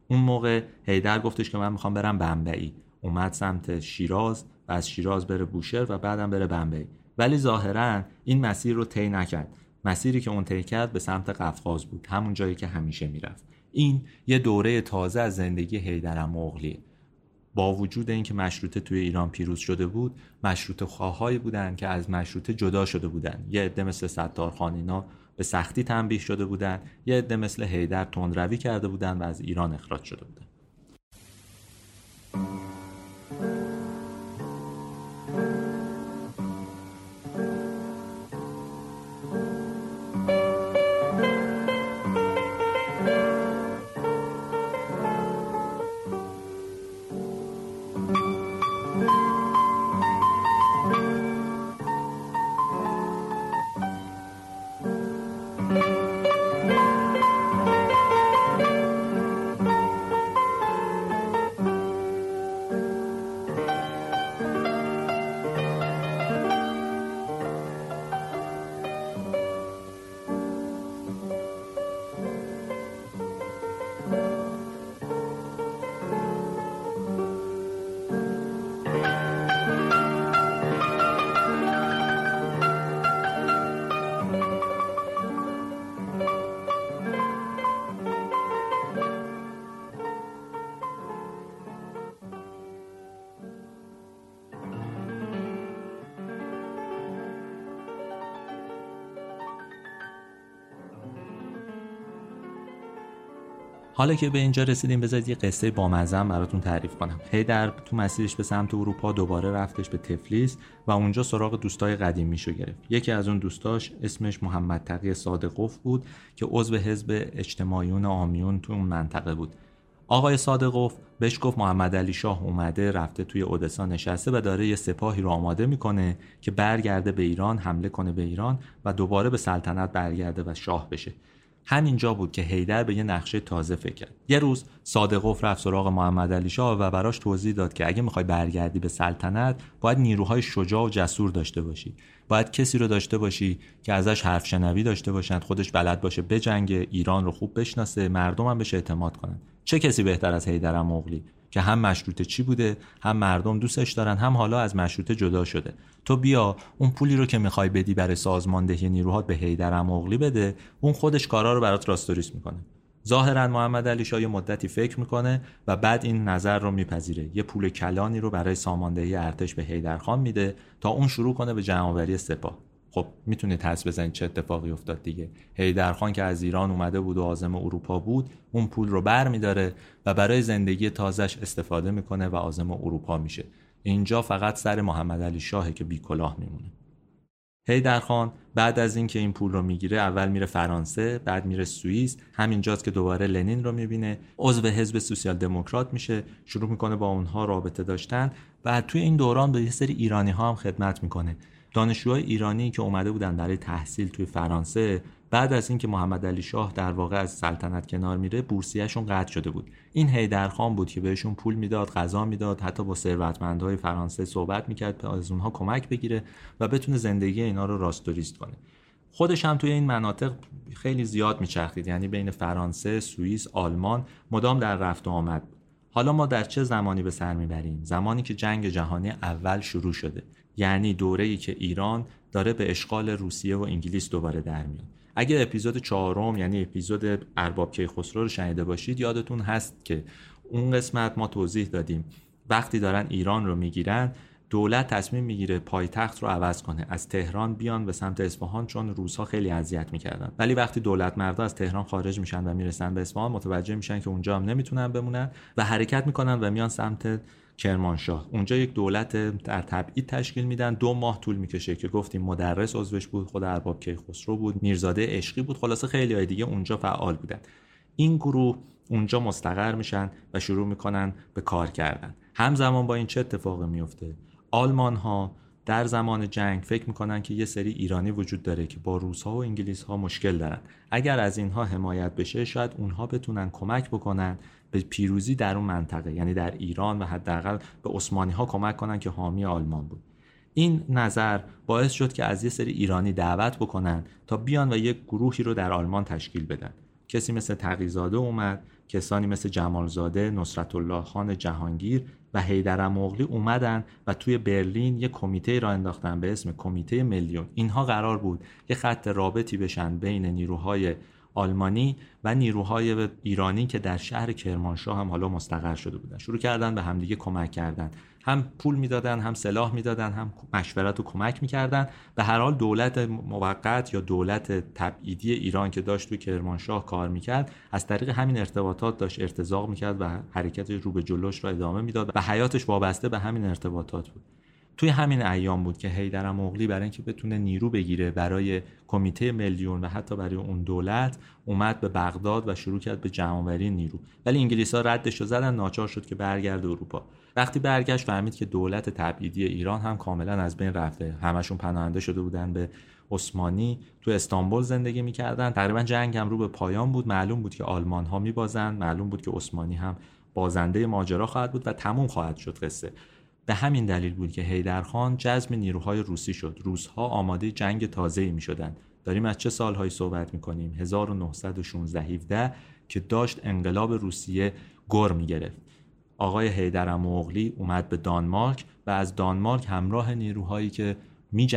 اون موقع هیدر گفتش که من می‌خوام برم بمبئی. اومد سمت شیراز از شیراز بره بوشهر و بعدم بره بمبئی. ولی ظاهرا این مسیر رو طی نکرد. مسیری که اون طی کرد به سمت قفقاز بود همون جایی که همیشه می‌رفت. این یه دوره تازه از زندگی حیدر مغلیه با وجود اینکه مشروطه توی ایران پیروز شده بود مشروطه خواهایی بودن که از مشروطه جدا شده بودن. یه عده مثل ستارخان اینا به سختی تنبیه شده بودن. یه عده مثل حیدر تندروی کرده بودن و از ایران اخراج شده بودن. حالا که به اینجا رسیدیم بذارید یه قصه بامزم براتون تعریف کنم. هیدر تو مسیرش به سمت اروپا دوباره رفتش به تفلیس و اونجا سراغ دوستای قدیمیشو گرفت. یکی از اون دوستاش اسمش محمد تقی صادقوف بود که عضو حزب اجتماعیون آمیون تو اون منطقه بود. آقای صادقوف بهش گفت محمد علی شاه اومده رفته توی اودسا نشسته و داره یه سپاهی رو آماده می‌کنه که برگرده به ایران حمله کنه به ایران و دوباره به سلطنت برگرده و شاه بشه. همینجا بود که هیدر به یه نقشه تازه فکر کرد. یه روز صادقوف رفت سراغ محمد علی شاه و براش توضیح داد که اگه می‌خوای برگردی به سلطنت باید نیروهای شجاع و جسور داشته باشی. باید کسی رو داشته باشی که ازش حرف شنوی داشته باشند خودش بلد باشه بجنگه ایران رو خوب بشناسه مردم هم بهش اعتماد کنن. چه کسی بهتر از هیدر مغلی که هم مشروطه چی بوده هم مردم دوستش دارن هم حالا از مشروطه جدا شده. تو بیا اون پولی رو که می‌خوای بدی برای سازماندهی نیروهات به هیدر مغلی بده اون خودش کارا رو برات راستوریس می‌کنه. ظاهرا محمد علی شاه مدتی فکر می‌کنه و بعد این نظر رو میپذیره. یه پول کلانی رو برای ساماندهی ارتش به هیدرخان میده تا اون شروع کنه به جمعآوری سپاه. خب می‌تونید حس بزنید چه اتفاقی افتاد دیگه. هیدرخان که از ایران اومده بود و عازم اروپا بود اون پول رو بر میداره و برای زندگی تازش استفاده می‌کنه و عازم اروپا میشه. اینجا فقط سر محمد علی شاهه که بی کلاه میمونه هیدرخان بعد از اینکه این پول رو می‌گیره اول میره فرانسه بعد میره سوئیس همینجاست که دوباره لنین رو می‌بینه عضو حزب سوسیال دموکرات میشه شروع می‌کنه با اونها رابطه داشتن. و توی این دوران به یه سری ایرانی ها هم خدمت می‌کنه. دانشجوهای ایرانی که اومده بودن برای تحصیل توی فرانسه بعد از اینکه محمد علی شاه در واقع از سلطنت کنار میره بورسیهشون قطع شده بود. این هیدرخان بود که بهشون پول می‌داد غذا می‌داد حتی با ثروتمندهای فرانسه صحبت می‌کرد تا از اونها کمک بگیره و بتونه زندگی اینا رو راستوریست کنه. خودش هم توی این مناطق خیلی زیاد میچرخید یعنی بین فرانسه، سوئیس، آلمان مدام در رفت و آمد حالا ما در چه زمانی به سر می‌بریم؟ زمانی که جنگ جهانی اول شروع شده. یعنی دوره ای که ایران داره به اشغال روسیه و انگلیس دوباره در میاد. اگر اپیزود چهارم یعنی اپیزود ارباب کیخسرو رو شنیده باشید یادتون هست که اون قسمت ما توضیح دادیم. وقتی دارن ایران رو می‌گیرن دولت تصمیم می‌گیره پایتخت رو عوض کنه از تهران بیان به سمت اصفهان چون روزها خیلی اذیت می‌کردن. ولی وقتی دولت مردا از تهران خارج میشن و می‌رسن به اصفهان متوجه میشن که اونجا هم نمی‌تونن بمونن و حرکت می‌کنن و میان سمت کرمانشاه. اونجا یک دولت در تبعید تشکیل میدن. دو ماه طول می‌کشه که گفتیم مدرس عضوش بود خود ارباب کیخسرو بود میرزاده عشقی بود. خلاصه خیلی های دیگه اونجا فعال بودن. این گروه اونجا مستقر میشن و شروع می‌کنن به کار کردن. همزمان با این چه اتفاقی میفته؟ آلمان ها در زمان جنگ فکر می‌کنن که یه سری ایرانی وجود داره که با روس ها و انگلیس ها مشکل دارن. اگر از اینها حمایت بشه شاید اونها بتونن کمک بکنن به پیروزی در اون منطقه یعنی در ایران و حداقل به عثمانی ها کمک کنن که حامی آلمان بود. این نظر باعث شد که از یه سری ایرانی دعوت بکنن تا بیان و یک گروهی رو در آلمان تشکیل بدن. کسی مثل تقیزاده اومد کسانی مثل جمالزاده نصرت الله خان جهانگیر و حیدر مغلی اومدن و توی برلین یه کمیته را انداختن به اسم کمیته میلیون اینها قرار بود یه خط رابطی بشن بین نیروهای آلمانی و نیروهای ایرانی که در شهر کرمانشاه هم حالا مستقر شده بودن. شروع کردن به همدیگه کمک کردن. هم پول می‌دادن هم سلاح می‌دادن هم مشورت و کمک می‌کردن. به هر حال دولت موقت یا دولت تبعیدی ایران که داشت توی کرمانشاه کار می‌کرد از طریق همین ارتباطات داشت ارتزاق می‌کرد و حرکت رو به جلوش را ادامه می‌داد و حیاتش وابسته به همین ارتباطات بود. توی همین ایام بود که هیدر مغلی برای اینکه بتونه نیرو بگیره برای کمیته میلیون و حتی برای اون دولت اومد به بغداد و شروع کرد به جمعآوری نیرو. ولی انگلیس ها ردش رو زدن ناچار شد که برگرده اروپا. وقتی برگشت فهمید که دولت تبعیدی ایران هم کاملا از بین رفته. همشون پناهنده شده بودن به عثمانی. تو استانبول زندگی می‌کردن. تقریبا جنگ هم رو به پایان بود. معلوم بود که آلمان ها میبازن. معلوم بود که عثمانی هم بازنده ماجرا خواهد بود و تموم خواهد شد قصه. به همین دلیل بود که هیدرخان جذب نیروهای روسی شد. روسها آماده جنگ تازه‌ای می‌شدند. داریم از چه سالهایی صحبت می‌کنیم؟ 1916 17 که داشت انقلاب روسیه گر می‌گرفت. آقای هیدر مغلی اومد به دانمارک و از دانمارک همراه نیروهایی که می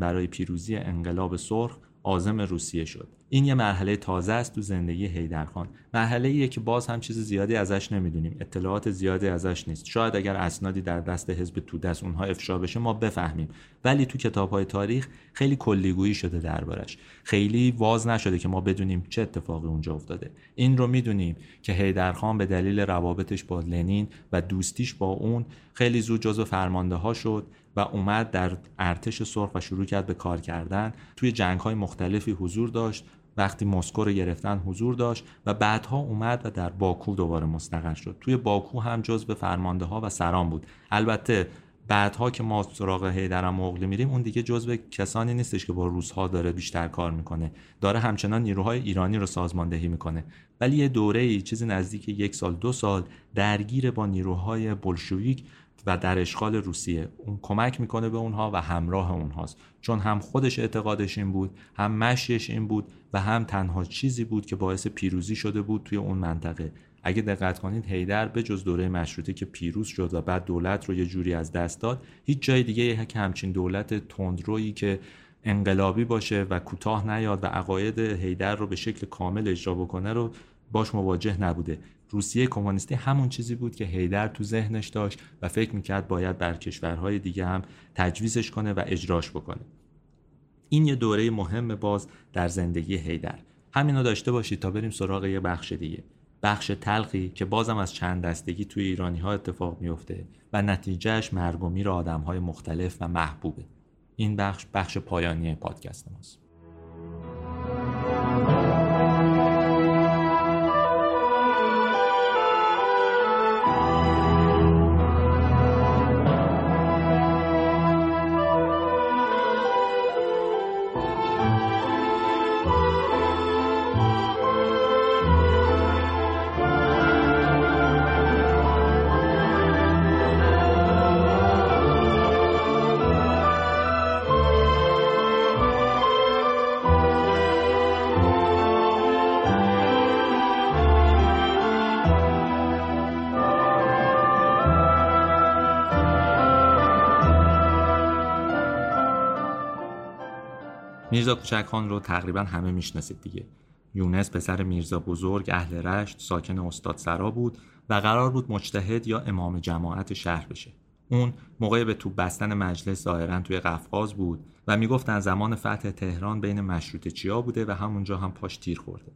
برای پیروزی انقلاب سرخ آزم روسیه شد. این یه مرحله تازه است تو زندگی حیدرخان. مرحله ایه که باز هم چیز زیادی ازش نمی‌دونیم. اطلاعات زیادی ازش نیست. شاید اگر اسنادی در دست حزب توده اونها افشا بشه ما بفهمیم. ولی تو کتاب های تاریخ خیلی کلیگویی شده دربارش. خیلی واز نشده که ما بدونیم چه اتفاقی اونجا افتاده. این رو می‌دونیم که حیدرخان به دلیل روابطش با لنین و دوستیش با اون خیلی زود جزو فرمانده ها شد و اومد در ارتش سرخ و شروع کرد به کار کردن. توی جنگ های مختلفی حضور داشت. وقتی مسکو رو گرفتن حضور داشت و بعدها اومد و در باکو دوباره مستقر شد. توی باکو هم جز به فرمانده ها و سران بود. البته بعدها که ما سراغ هیدرم مغلی میریم اون دیگه جزو کسانی نیستش که با روزها داره بیشتر کار می‌کنه. داره همچنان نیروهای ایرانی رو سازماندهی می‌کنه. ولی یه دوره ای چیزی نزدیک یک سال دو سال درگیر با نیروهای بلشویک و در اشغال روسیه اون کمک می‌کنه به اونها و همراه اونهاست. چون هم خودش اعتقادش این بود هم مشیش این بود و هم تنها چیزی بود که باعث پیروزی شده بود توی اون منطقه. اگه دقت کنید هیدر به جز دوره مشروطه که پیروز شد و بعد دولت رو یه جوری از دست داد هیچ جای دیگه که همچین دولت تندرویی که انقلابی باشه و کوتاه نیاد و عقاید هیدر رو به شکل کامل اجرا بکنه رو باش مواجه نبوده. روسیه کمونیستی همون چیزی بود که هیدر تو ذهنش داشت و فکر می‌کرد باید بر کشورهای دیگه هم تجویزش کنه و اجراش بکنه. این یه دوره مهم باز در زندگی هیدر. همینو داشته باشید تا بریم سراغ یه بخش دیگه. بخش تلخی که بازم از چند دستگی توی ایرانی ها اتفاق میفته و نتیجهش و میر آدم های مختلف و محبوبه. این بخش بخش پایانی پادکست ماست. میرزا کوچکخان رو تقریبا همه می‌شناسید دیگه. یونس پسر میرزا بزرگ اهل رشت ساکن استاد سرا بود و قرار بود مجتهد یا امام جماعت شهر بشه. اون موقع به تو بستن مجلس ظاهرا توی قفقاز بود و می‌گفتن زمان فتح تهران بین مشروط چیا بوده و همونجا هم پاش تیر خورده.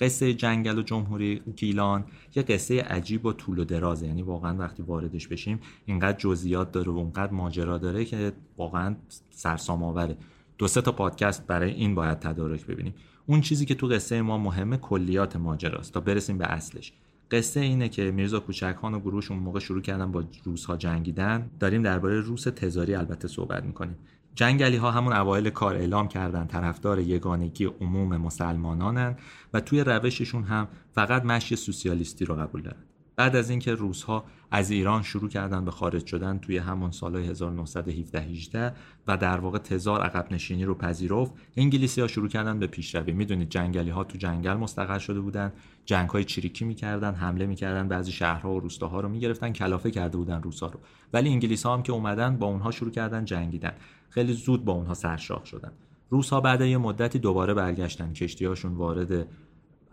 قصه جنگل و جمهوری گیلان یه قصه عجیب و طول و درازه. یعنی واقعا وقتی واردش بشیم اینقدر جزئیات داره و اونقدر ماجرا داره که واقعا سرسام آوره دو سه تا پادکست برای این باید تدارک ببینیم. اون چیزی که تو قصه ما مهمه کلیات ماجراست. تا برسیم به اصلش. قصه اینه که میرزا کوچکخان و گروهش اون موقع شروع کردن با روسها جنگیدن. داریم درباره روس تزاری البته صحبت می‌کنیم. جنگلی ها همون اوایل کار اعلام کردن. طرفدار یگانگی عموم مسلمانانن و توی روششون هم فقط مشی سوسیالیستی رو قبول دارن. بعد از اینکه روزها از ایران شروع کردن به خارج شدن توی همون سالهای 1917 18 و در واقع تزار عقب نشینی رو پذیرفت انگلیسی ها شروع کردن به پیشروی. می‌دونید جنگلی ها تو جنگل مستقر شده بودن جنگ های چریکی می‌کردن حمله می‌کردن بعضی شهرها و روستاها رو می‌گرفتن کلافه کرده بودن روسا رو. ولی انگلیس ها هم که اومدن با اونها شروع کردن جنگیدن. خیلی زود با اونها سرشاخ شدن. روس ها بعد یه مدتی دوباره برگشتن. کشتیهاشون وارد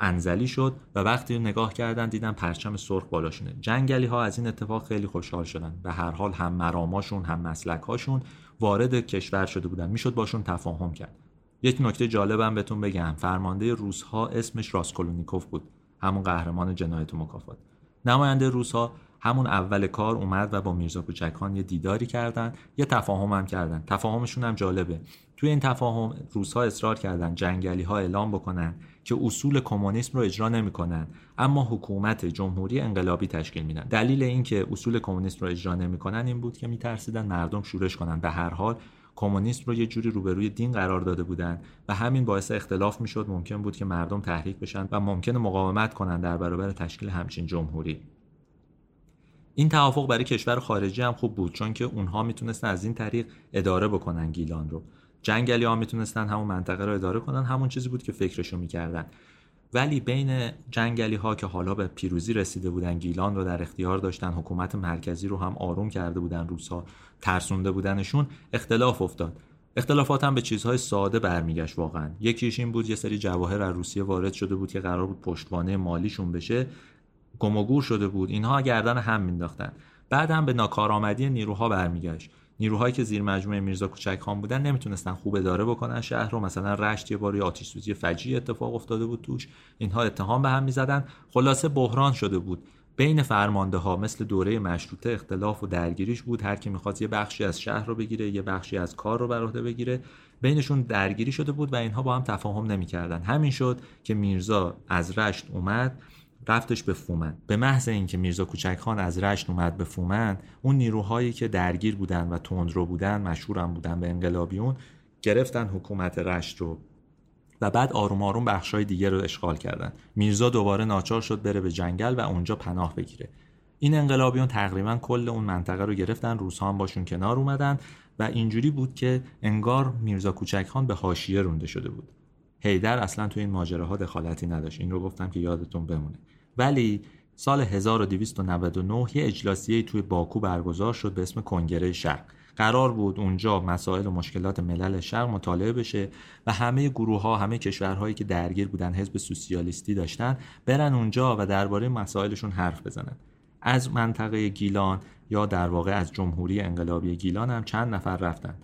انزلی شد و وقتی نگاه کردن دیدن پرچم سرخ بالاشونه. جنگلی ها از این اتفاق خیلی خوشحال شدن. به هر حال هم مراماشون هم مسلک هاشون وارد کشور شده بودن. می‌شد باشون تفاهم کرد. یک نکته جالبم بهتون بگم. فرمانده روس ها اسمش راسکولونیکوف بود. همون قهرمان جنایت و مکافات. نماینده روس ها همون اول کار اومد و با میرزا کوچکان یه دیداری کردن یه تفاهم هم کردن. تفاهمشون هم جالبه. توی این تفاهم روسها اصرار کردن جنگلی ها اعلام بکنن که اصول کمونیسم رو اجرا نمی‌کنن اما حکومت جمهوری انقلابی تشکیل میدن. دلیل اینکه اصول کمونیسم رو اجرا نمی‌کنن این بود که میترسیدن مردم شورش کنن. به هر حال کمونیسم رو یه جوری روبروی دین قرار داده بودن و همین باعث اختلاف می‌شد. ممکن بود که مردم تحریک بشن و ممکن مقاومت کنن در برابر تشکیل همچین جمهوری. این توافق برای کشور خارجی هم خوب بود چون که اونها می‌تونستن از این طریق اداره بکنن گیلان رو. جنگلی ها می‌تونستن همون منطقه رو اداره کنن همون چیزی بود که فکرشو می‌کردن. ولی بین جنگلی ها که حالا به پیروزی رسیده بودن گیلان رو در اختیار داشتن حکومت مرکزی رو هم آروم کرده بودن روسا ترسونده بودنشون اختلاف افتاد. اختلافات هم به چیزهای ساده برمیگشت واقعا. یکیش این بود یه سری جواهر از روسیه وارد شده بود که قرار بود پشتوانه مالیشون بشه. گم شده بود. اینها گردن هم مینداختن بعد هم به ناکارآمدی نیروها برمیگشت. نیروهایی که زیر مجموعه میرزا کوچک خان بودن نمی‌تونستن خوب اداره بکنن شهر رو. مثلا رشت یه باری آتش سوزی فجی اتفاق افتاده بود توش. اینها اتهام به هم می‌زدن. خلاصه بحران شده بود. بین فرمانده ها مثل دوره مشروطه اختلاف و درگیریش بود. هر کی می‌خواست یه بخشی از شهر رو بگیره یه بخشی از کار رو بر عهده بگیره. بینشون درگیری شده بود و اینها با هم تفاهم نمی‌کردن. همین شد که میرزا از رشت اومد. رفتش به فومن. به محض اینکه میرزا کوچک خان از رشت اومد به فومن اون نیروهایی که درگیر بودن و تندرو بودن مشهورم بودن به انقلابیون گرفتن حکومت رشت رو. و بعد آروم آروم بخشای دیگه رو اشغال کردن. میرزا دوباره ناچار شد بره به جنگل و اونجا پناه بگیره. این انقلابیون تقریبا کل اون منطقه رو گرفتن روزها هم باشون کنار اومدن و اینجوری بود که انگار میرزا کوچک خان به حاشیه رونده شده بود. هیدر اصلا تو این ماجراها دخالتی نداشت. این رو گفتم که یادتون بمونه. ولی سال 1299 یه اجلاسیه توی باکو برگزار شد به اسم کنگره شرق. قرار بود اونجا مسائل و مشکلات ملل شرق مطالعه بشه و همه گروه ها همه کشورهایی که درگیر بودن حزب سوسیالیستی داشتن برن اونجا و درباره مسائلشون حرف بزنن. از منطقه گیلان یا در واقع از جمهوری انقلابی گیلان هم چند نفر رفتن.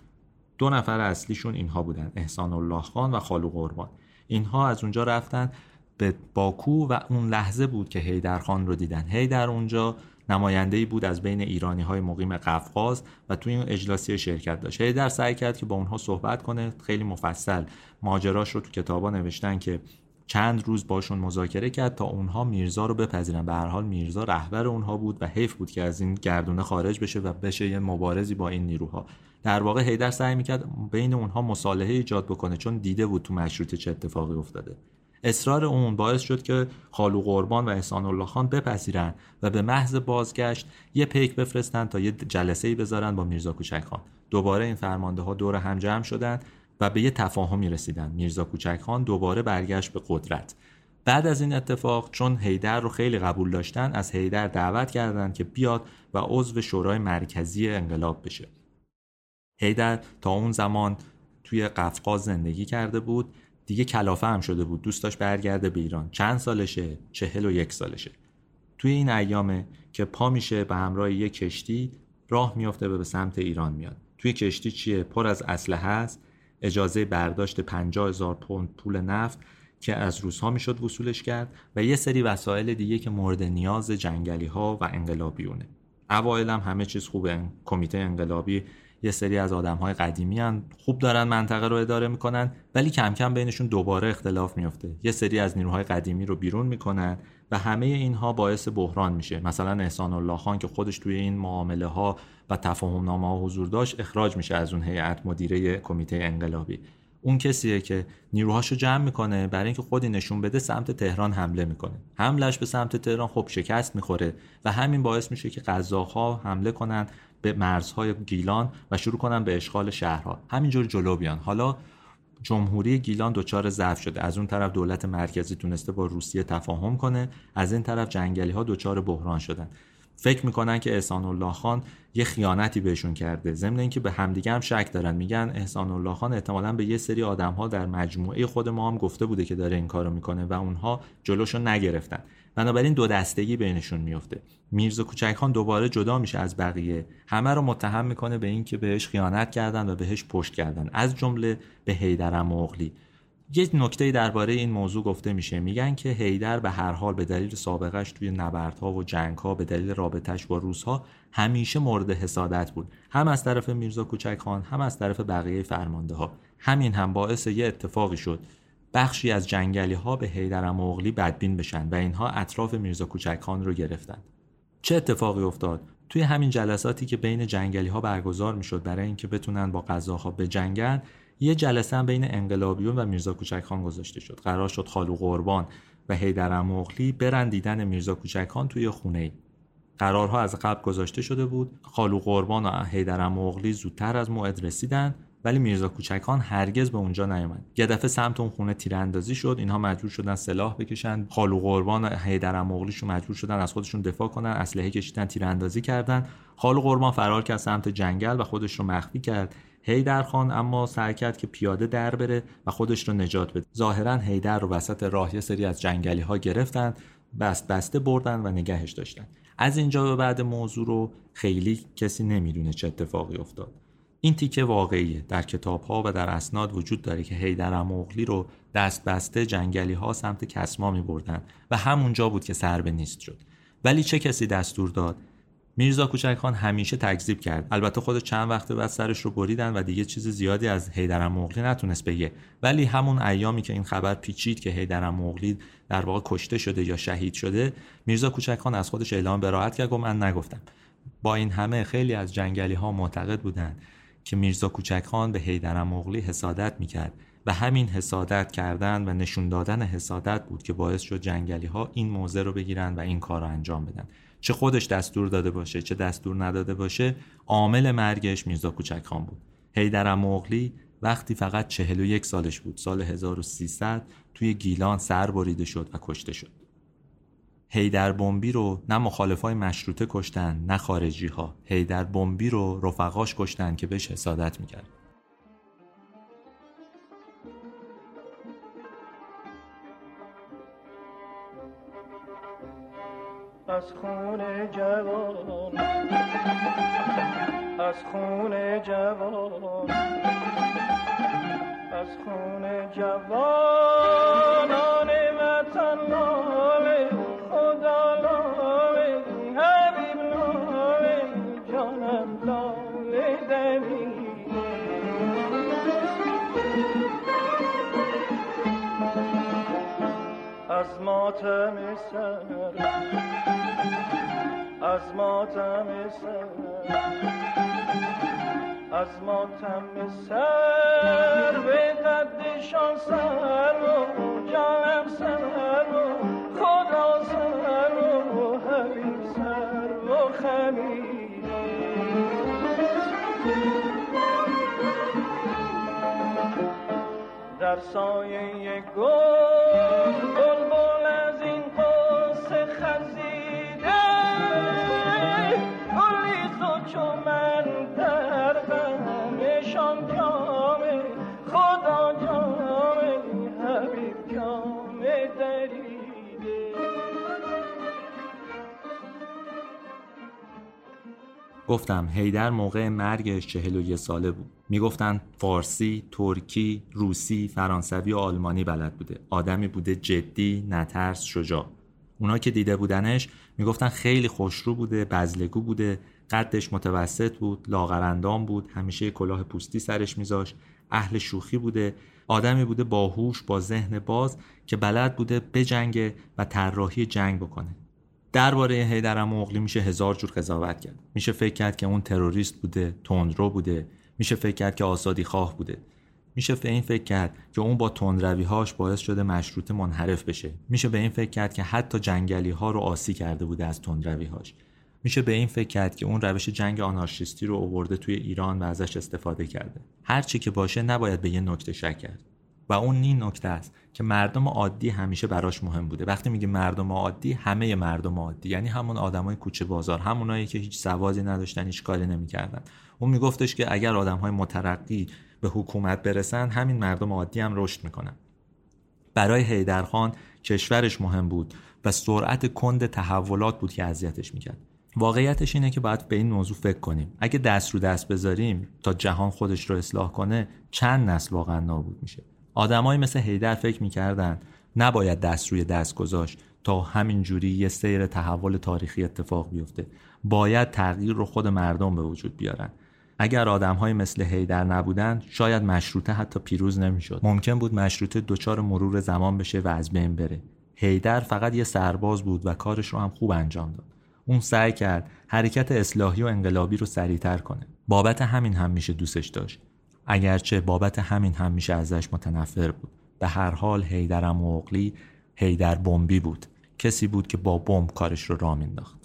دو نفر اصلیشون اینها بودن احسان الله خان و خالو قربان. اینها از اونجا رفتن به باکو و اون لحظه بود که هیدر خان رو دیدن. هیدر اونجا نماینده بود از بین ایرانی های مقیم قفقاز و توی این اجلاسی شرکت داشت. هیدر سعی کرد که با اونها صحبت کنه خیلی مفصل. ماجراش رو تو کتابا نوشتن که چند روز باشون مذاکره کرد تا اونها میرزا رو بپذیرن. به هر حال میرزا رهبر اونها بود و حیف بود که از این گردونه خارج بشه و بشه یه مبارزی با این نیروها. در واقع هیدر سعی می‌کرد بین اونها مصالحه ایجاد بکنه چون دیده بود تو مشروطه چه اتفاقی افتاده. اصرار اون باعث شد که خالو قربان و احسان الله خان بپذیرن و به محض بازگشت یه پیک بفرستن تا یه جلسه ای بذارن با میرزا کوچک خان دوباره این فرمانده ها دور هم جمع شدن و به یه تفاهمی رسیدن. میرزا کوچک خان دوباره برگشت به قدرت. بعد از این اتفاق چون هیدر رو خیلی قبول داشتن از هیدر دعوت کردند که بیاد و عضو شورای مرکزی انقلاب بشه. هیدر تا اون زمان توی قفقاز زندگی کرده بود. دیگه کلافه هم شده بود. دوست داشت برگرده به ایران. چند سالشه؟ چهل و یک سالشه. توی این ایامه که پا میشه به همراه یک کشتی راه میافته به سمت ایران میاد. توی کشتی چیه؟ پر از اسلحه هست اجازه برداشت 50 هزار پوند پول نفت که از روزها می‌شد وصولش کرد و یه سری وسایل دیگه که مورد نیاز جنگلی ها و انقلابیونه. اوایل هم همه چیز خوبه. کمیته انقلابی یه سری از آدم های قدیمی هن. خوب دارن منطقه رو اداره می‌کنن ولی کم کم بینشون دوباره اختلاف میفته یه سری از نیروهای قدیمی رو بیرون می‌کنن و همه اینها باعث بحران میشه. مثلا احسان الله خان که خودش توی این معامله ها و تفاهم نامه ها حضور داشت اخراج میشه از اون هیئت مدیره کمیته انقلابی. اون کسیه که نیروهاشو جمع می‌کنه برای اینکه خودی نشون بده سمت تهران حمله می‌کنه. حملش به سمت تهران خب شکست می‌خوره و همین باعث میشه که قزاق‌ها حمله کنن به مرزهای گیلان و شروع کنن به اشغال شهرها. همینجور جلو بیان. حالا جمهوری گیلان دچار ضعف شده. از اون طرف دولت مرکزی تونسته با روسیه تفاهم کنه. از این طرف جنگلی ها دچار بحران شدن. فکر می‌کنن که احسان الله خان یه خیانتی بهشون کرده. ضمن اینکه به همدیگه هم شک دارن. میگن احسان الله خان احتمالا به یه سری آدم ها در مجموعه خود ما هم گفته بوده که داره این کارو می‌کنه و اونها جلوشو نگرفتن. بنابراین دو دستگی بینشون میفته. میرزا کوچک خان دوباره جدا میشه از بقیه. همه رو متهم می‌کنه به اینکه بهش خیانت کردن و بهش پشت کردن. از جمله به حیدر مغلی یک نکته درباره این موضوع گفته میشه. میگن که هیدر به هر حال به دلیل سابقش توی نبردها و جنگها به دلیل رابطش با روسها همیشه مورد حسادت بود. هم از طرف میرزا کوچک خان هم از طرف بقیه فرمانده ها همین هم باعث یه اتفاقی شد. بخشی از جنگلی ها به حیدر مغلی بدبین بشن و اینها اطراف میرزا کوچک خان رو گرفتن. چه اتفاقی افتاد؟ توی همین جلساتی که بین جنگلی ها برگزار می‌شد برای اینکه بتونن با قزاق‌ها بجنگن یه جلسه هم بین انقلابیون و میرزا کوچک خان گذاشته شد. قرار شد خالو قربان و حیدر مغلی برن دیدن میرزا کوچک خان توی خونه ای. قرارها از قبل گذاشته شده بود. خالو قربان و حیدر مغلی زودتر از موعد رسیدن. ولی میرزا کوچکان هرگز به اونجا نیومد. یه دفعه سمت اون خونه تیراندازی شد اینها مجبور شدن سلاح بکشن. خالو قربان و حیدر مغلیشون مجبور شدن از خودشون دفاع کنن اسلحه کشیدن تیراندازی کردن. خالو قربان فرار کرد سمت جنگل و خودش رو مخفی کرد. هیدر خان اما سعی کرد که پیاده در بره و خودش رو نجات بده. ظاهرا هیدر رو وسط راه یه سری از جنگلی ها گرفتن بست بسته بردن و نگهش داشتن. از اینجا به بعد موضوع رو خیلی کسی نمی‌دونه چه اتفاقی افتاد. این تیکه واقعیه. در کتاب ها و در اسناد وجود داره که هیدر مغلی رو دست بسته جنگلی ها سمت کسما می بردن و همونجا بود که سر به نیست شد. ولی چه کسی دستور داد؟ میرزا کوچک خان همیشه تکذیب کرد. البته خود چند وقت بعد سرش رو بریدن و دیگه چیز زیادی از حیدر مغلی نتونست بگه. ولی همون ایامی که این خبر پیچید که حیدر مغلی در واقع کشته شده یا شهید شده میرزا کوچک خان از خودش اعلام براحت کرد و من نگفتم. با این همه خیلی از جنگلی ها معتقد بودند. که میرزا کوچک خان به حیدر مغلی حسادت می‌کرد و همین حسادت کردن و نشون دادن حسادت بود که باعث شد جنگلی ها این موضع رو بگیرن و این کار رو انجام بدن. چه خودش دستور داده باشه چه دستور نداده باشه عامل مرگش میرزا کوچک خان بود. حیدر مغلی وقتی فقط 41 سالش بود سال 1300 توی گیلان سر بریده شد و کشته شد. هیدر بمبی رو نه مخالفای مشروطه کشتن نه خارجی ها هیدر بمبی رو رفقاش کشتن که بهش حسادت می‌کرد. از خون جوان از خون جوان از خون جوانان در سایه گفتم هیدر موقع مرگش چهل و یه ساله بود. می‌گفتن فارسی، ترکی، روسی، فرانسوی و آلمانی بلد بوده. آدمی بوده جدی، نترس، شجاع. اونا که دیده بودنش می‌گفتن خیلی خوشرو بوده بزلگو بوده قدش متوسط بود لاغرندام بود همیشه کلاه پوستی سرش میذاشت اهل شوخی بوده. آدمی بوده باهوش با ذهن باز که بلد بوده بجنگه و طراحی جنگ بکنه. درباره هیدر مغلی میشه هزار جور قضاوت کرد. میشه فکر کرد که اون تروریست بوده تندرو بوده. میشه فکر کرد که آزادی خواه بوده. میشه به این فکر کرد که اون با هاش باعث شده مشروط منحرف بشه. میشه به این فکر کرد که حتی جنگلی ها رو آسی کرده بوده از هاش میشه به این فکر کرد که اون روش جنگ آنارشیستی رو اوورده توی ایران و ازش استفاده کرده. هر چی که باشه نباید به یه نکته شک کرد. و اون این نکته است که مردم عادی همیشه براش مهم بوده. وقتی میگه مردم عادی همه مردم عادی یعنی همون آدمای کوچه بازار همونایی که هیچ سوادی نداشتن هیچ کاری نمی‌کردن. اون میگفتش که اگر آدمهای مترقی به حکومت برسن همین مردم عادی هم رشد می‌کنن. برای حیدرخان کشورش مهم بود و سرعت کند تحولات بود که اذیتش می‌کرد. واقعیتش اینه که باید به این موضوع فکر کنیم. اگه دست رو دست بذاریم تا جهان خودش رو اصلاح کنه چند نسل واقعا نابود میشه. آدمایی مثل هیدر فکر می‌کردن نباید دست روی دست گذاشت تا همین جوری یه سیر تحول تاریخی اتفاق بیفته. باید تغییر رو خود مردم به وجود بیارن. اگر آدم مثل هیدر نبودن شاید مشروطه حتی پیروز نمی‌شد. ممکن بود مشروطه دچار مرور زمان بشه و از بین بره. هیدر فقط یه سرباز بود و کارش رو هم خوب انجام داد. اون سعی کرد حرکت اصلاحی و انقلابی رو سریعتر کنه. بابت همین هم میشه دوستش داشت. اگرچه بابت همین هم میشه ازش متنفر بود. به هر حال هیدر مغلی هیدر بمبی بود. کسی بود که با بمب کارش رو راه مینداخت.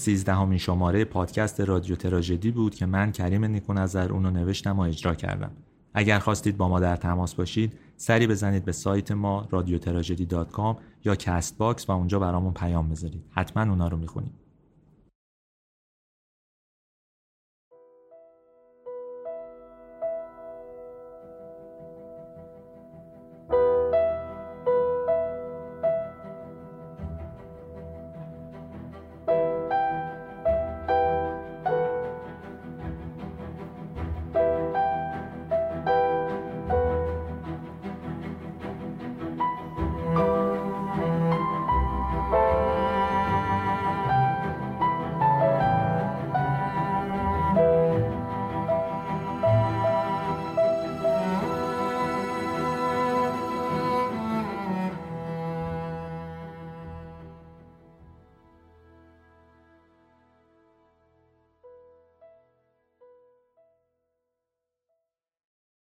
سیزدهمین شماره پادکست رادیو تراژدی بود که من کریم نیکو نظر اونو نوشتم و اجرا کردم. اگر خواستید با ما در تماس باشید سری بزنید به سایت ما رادیو یا Castbox و اونجا برامون پیام بذارید. حتما اونا رو می‌خونیم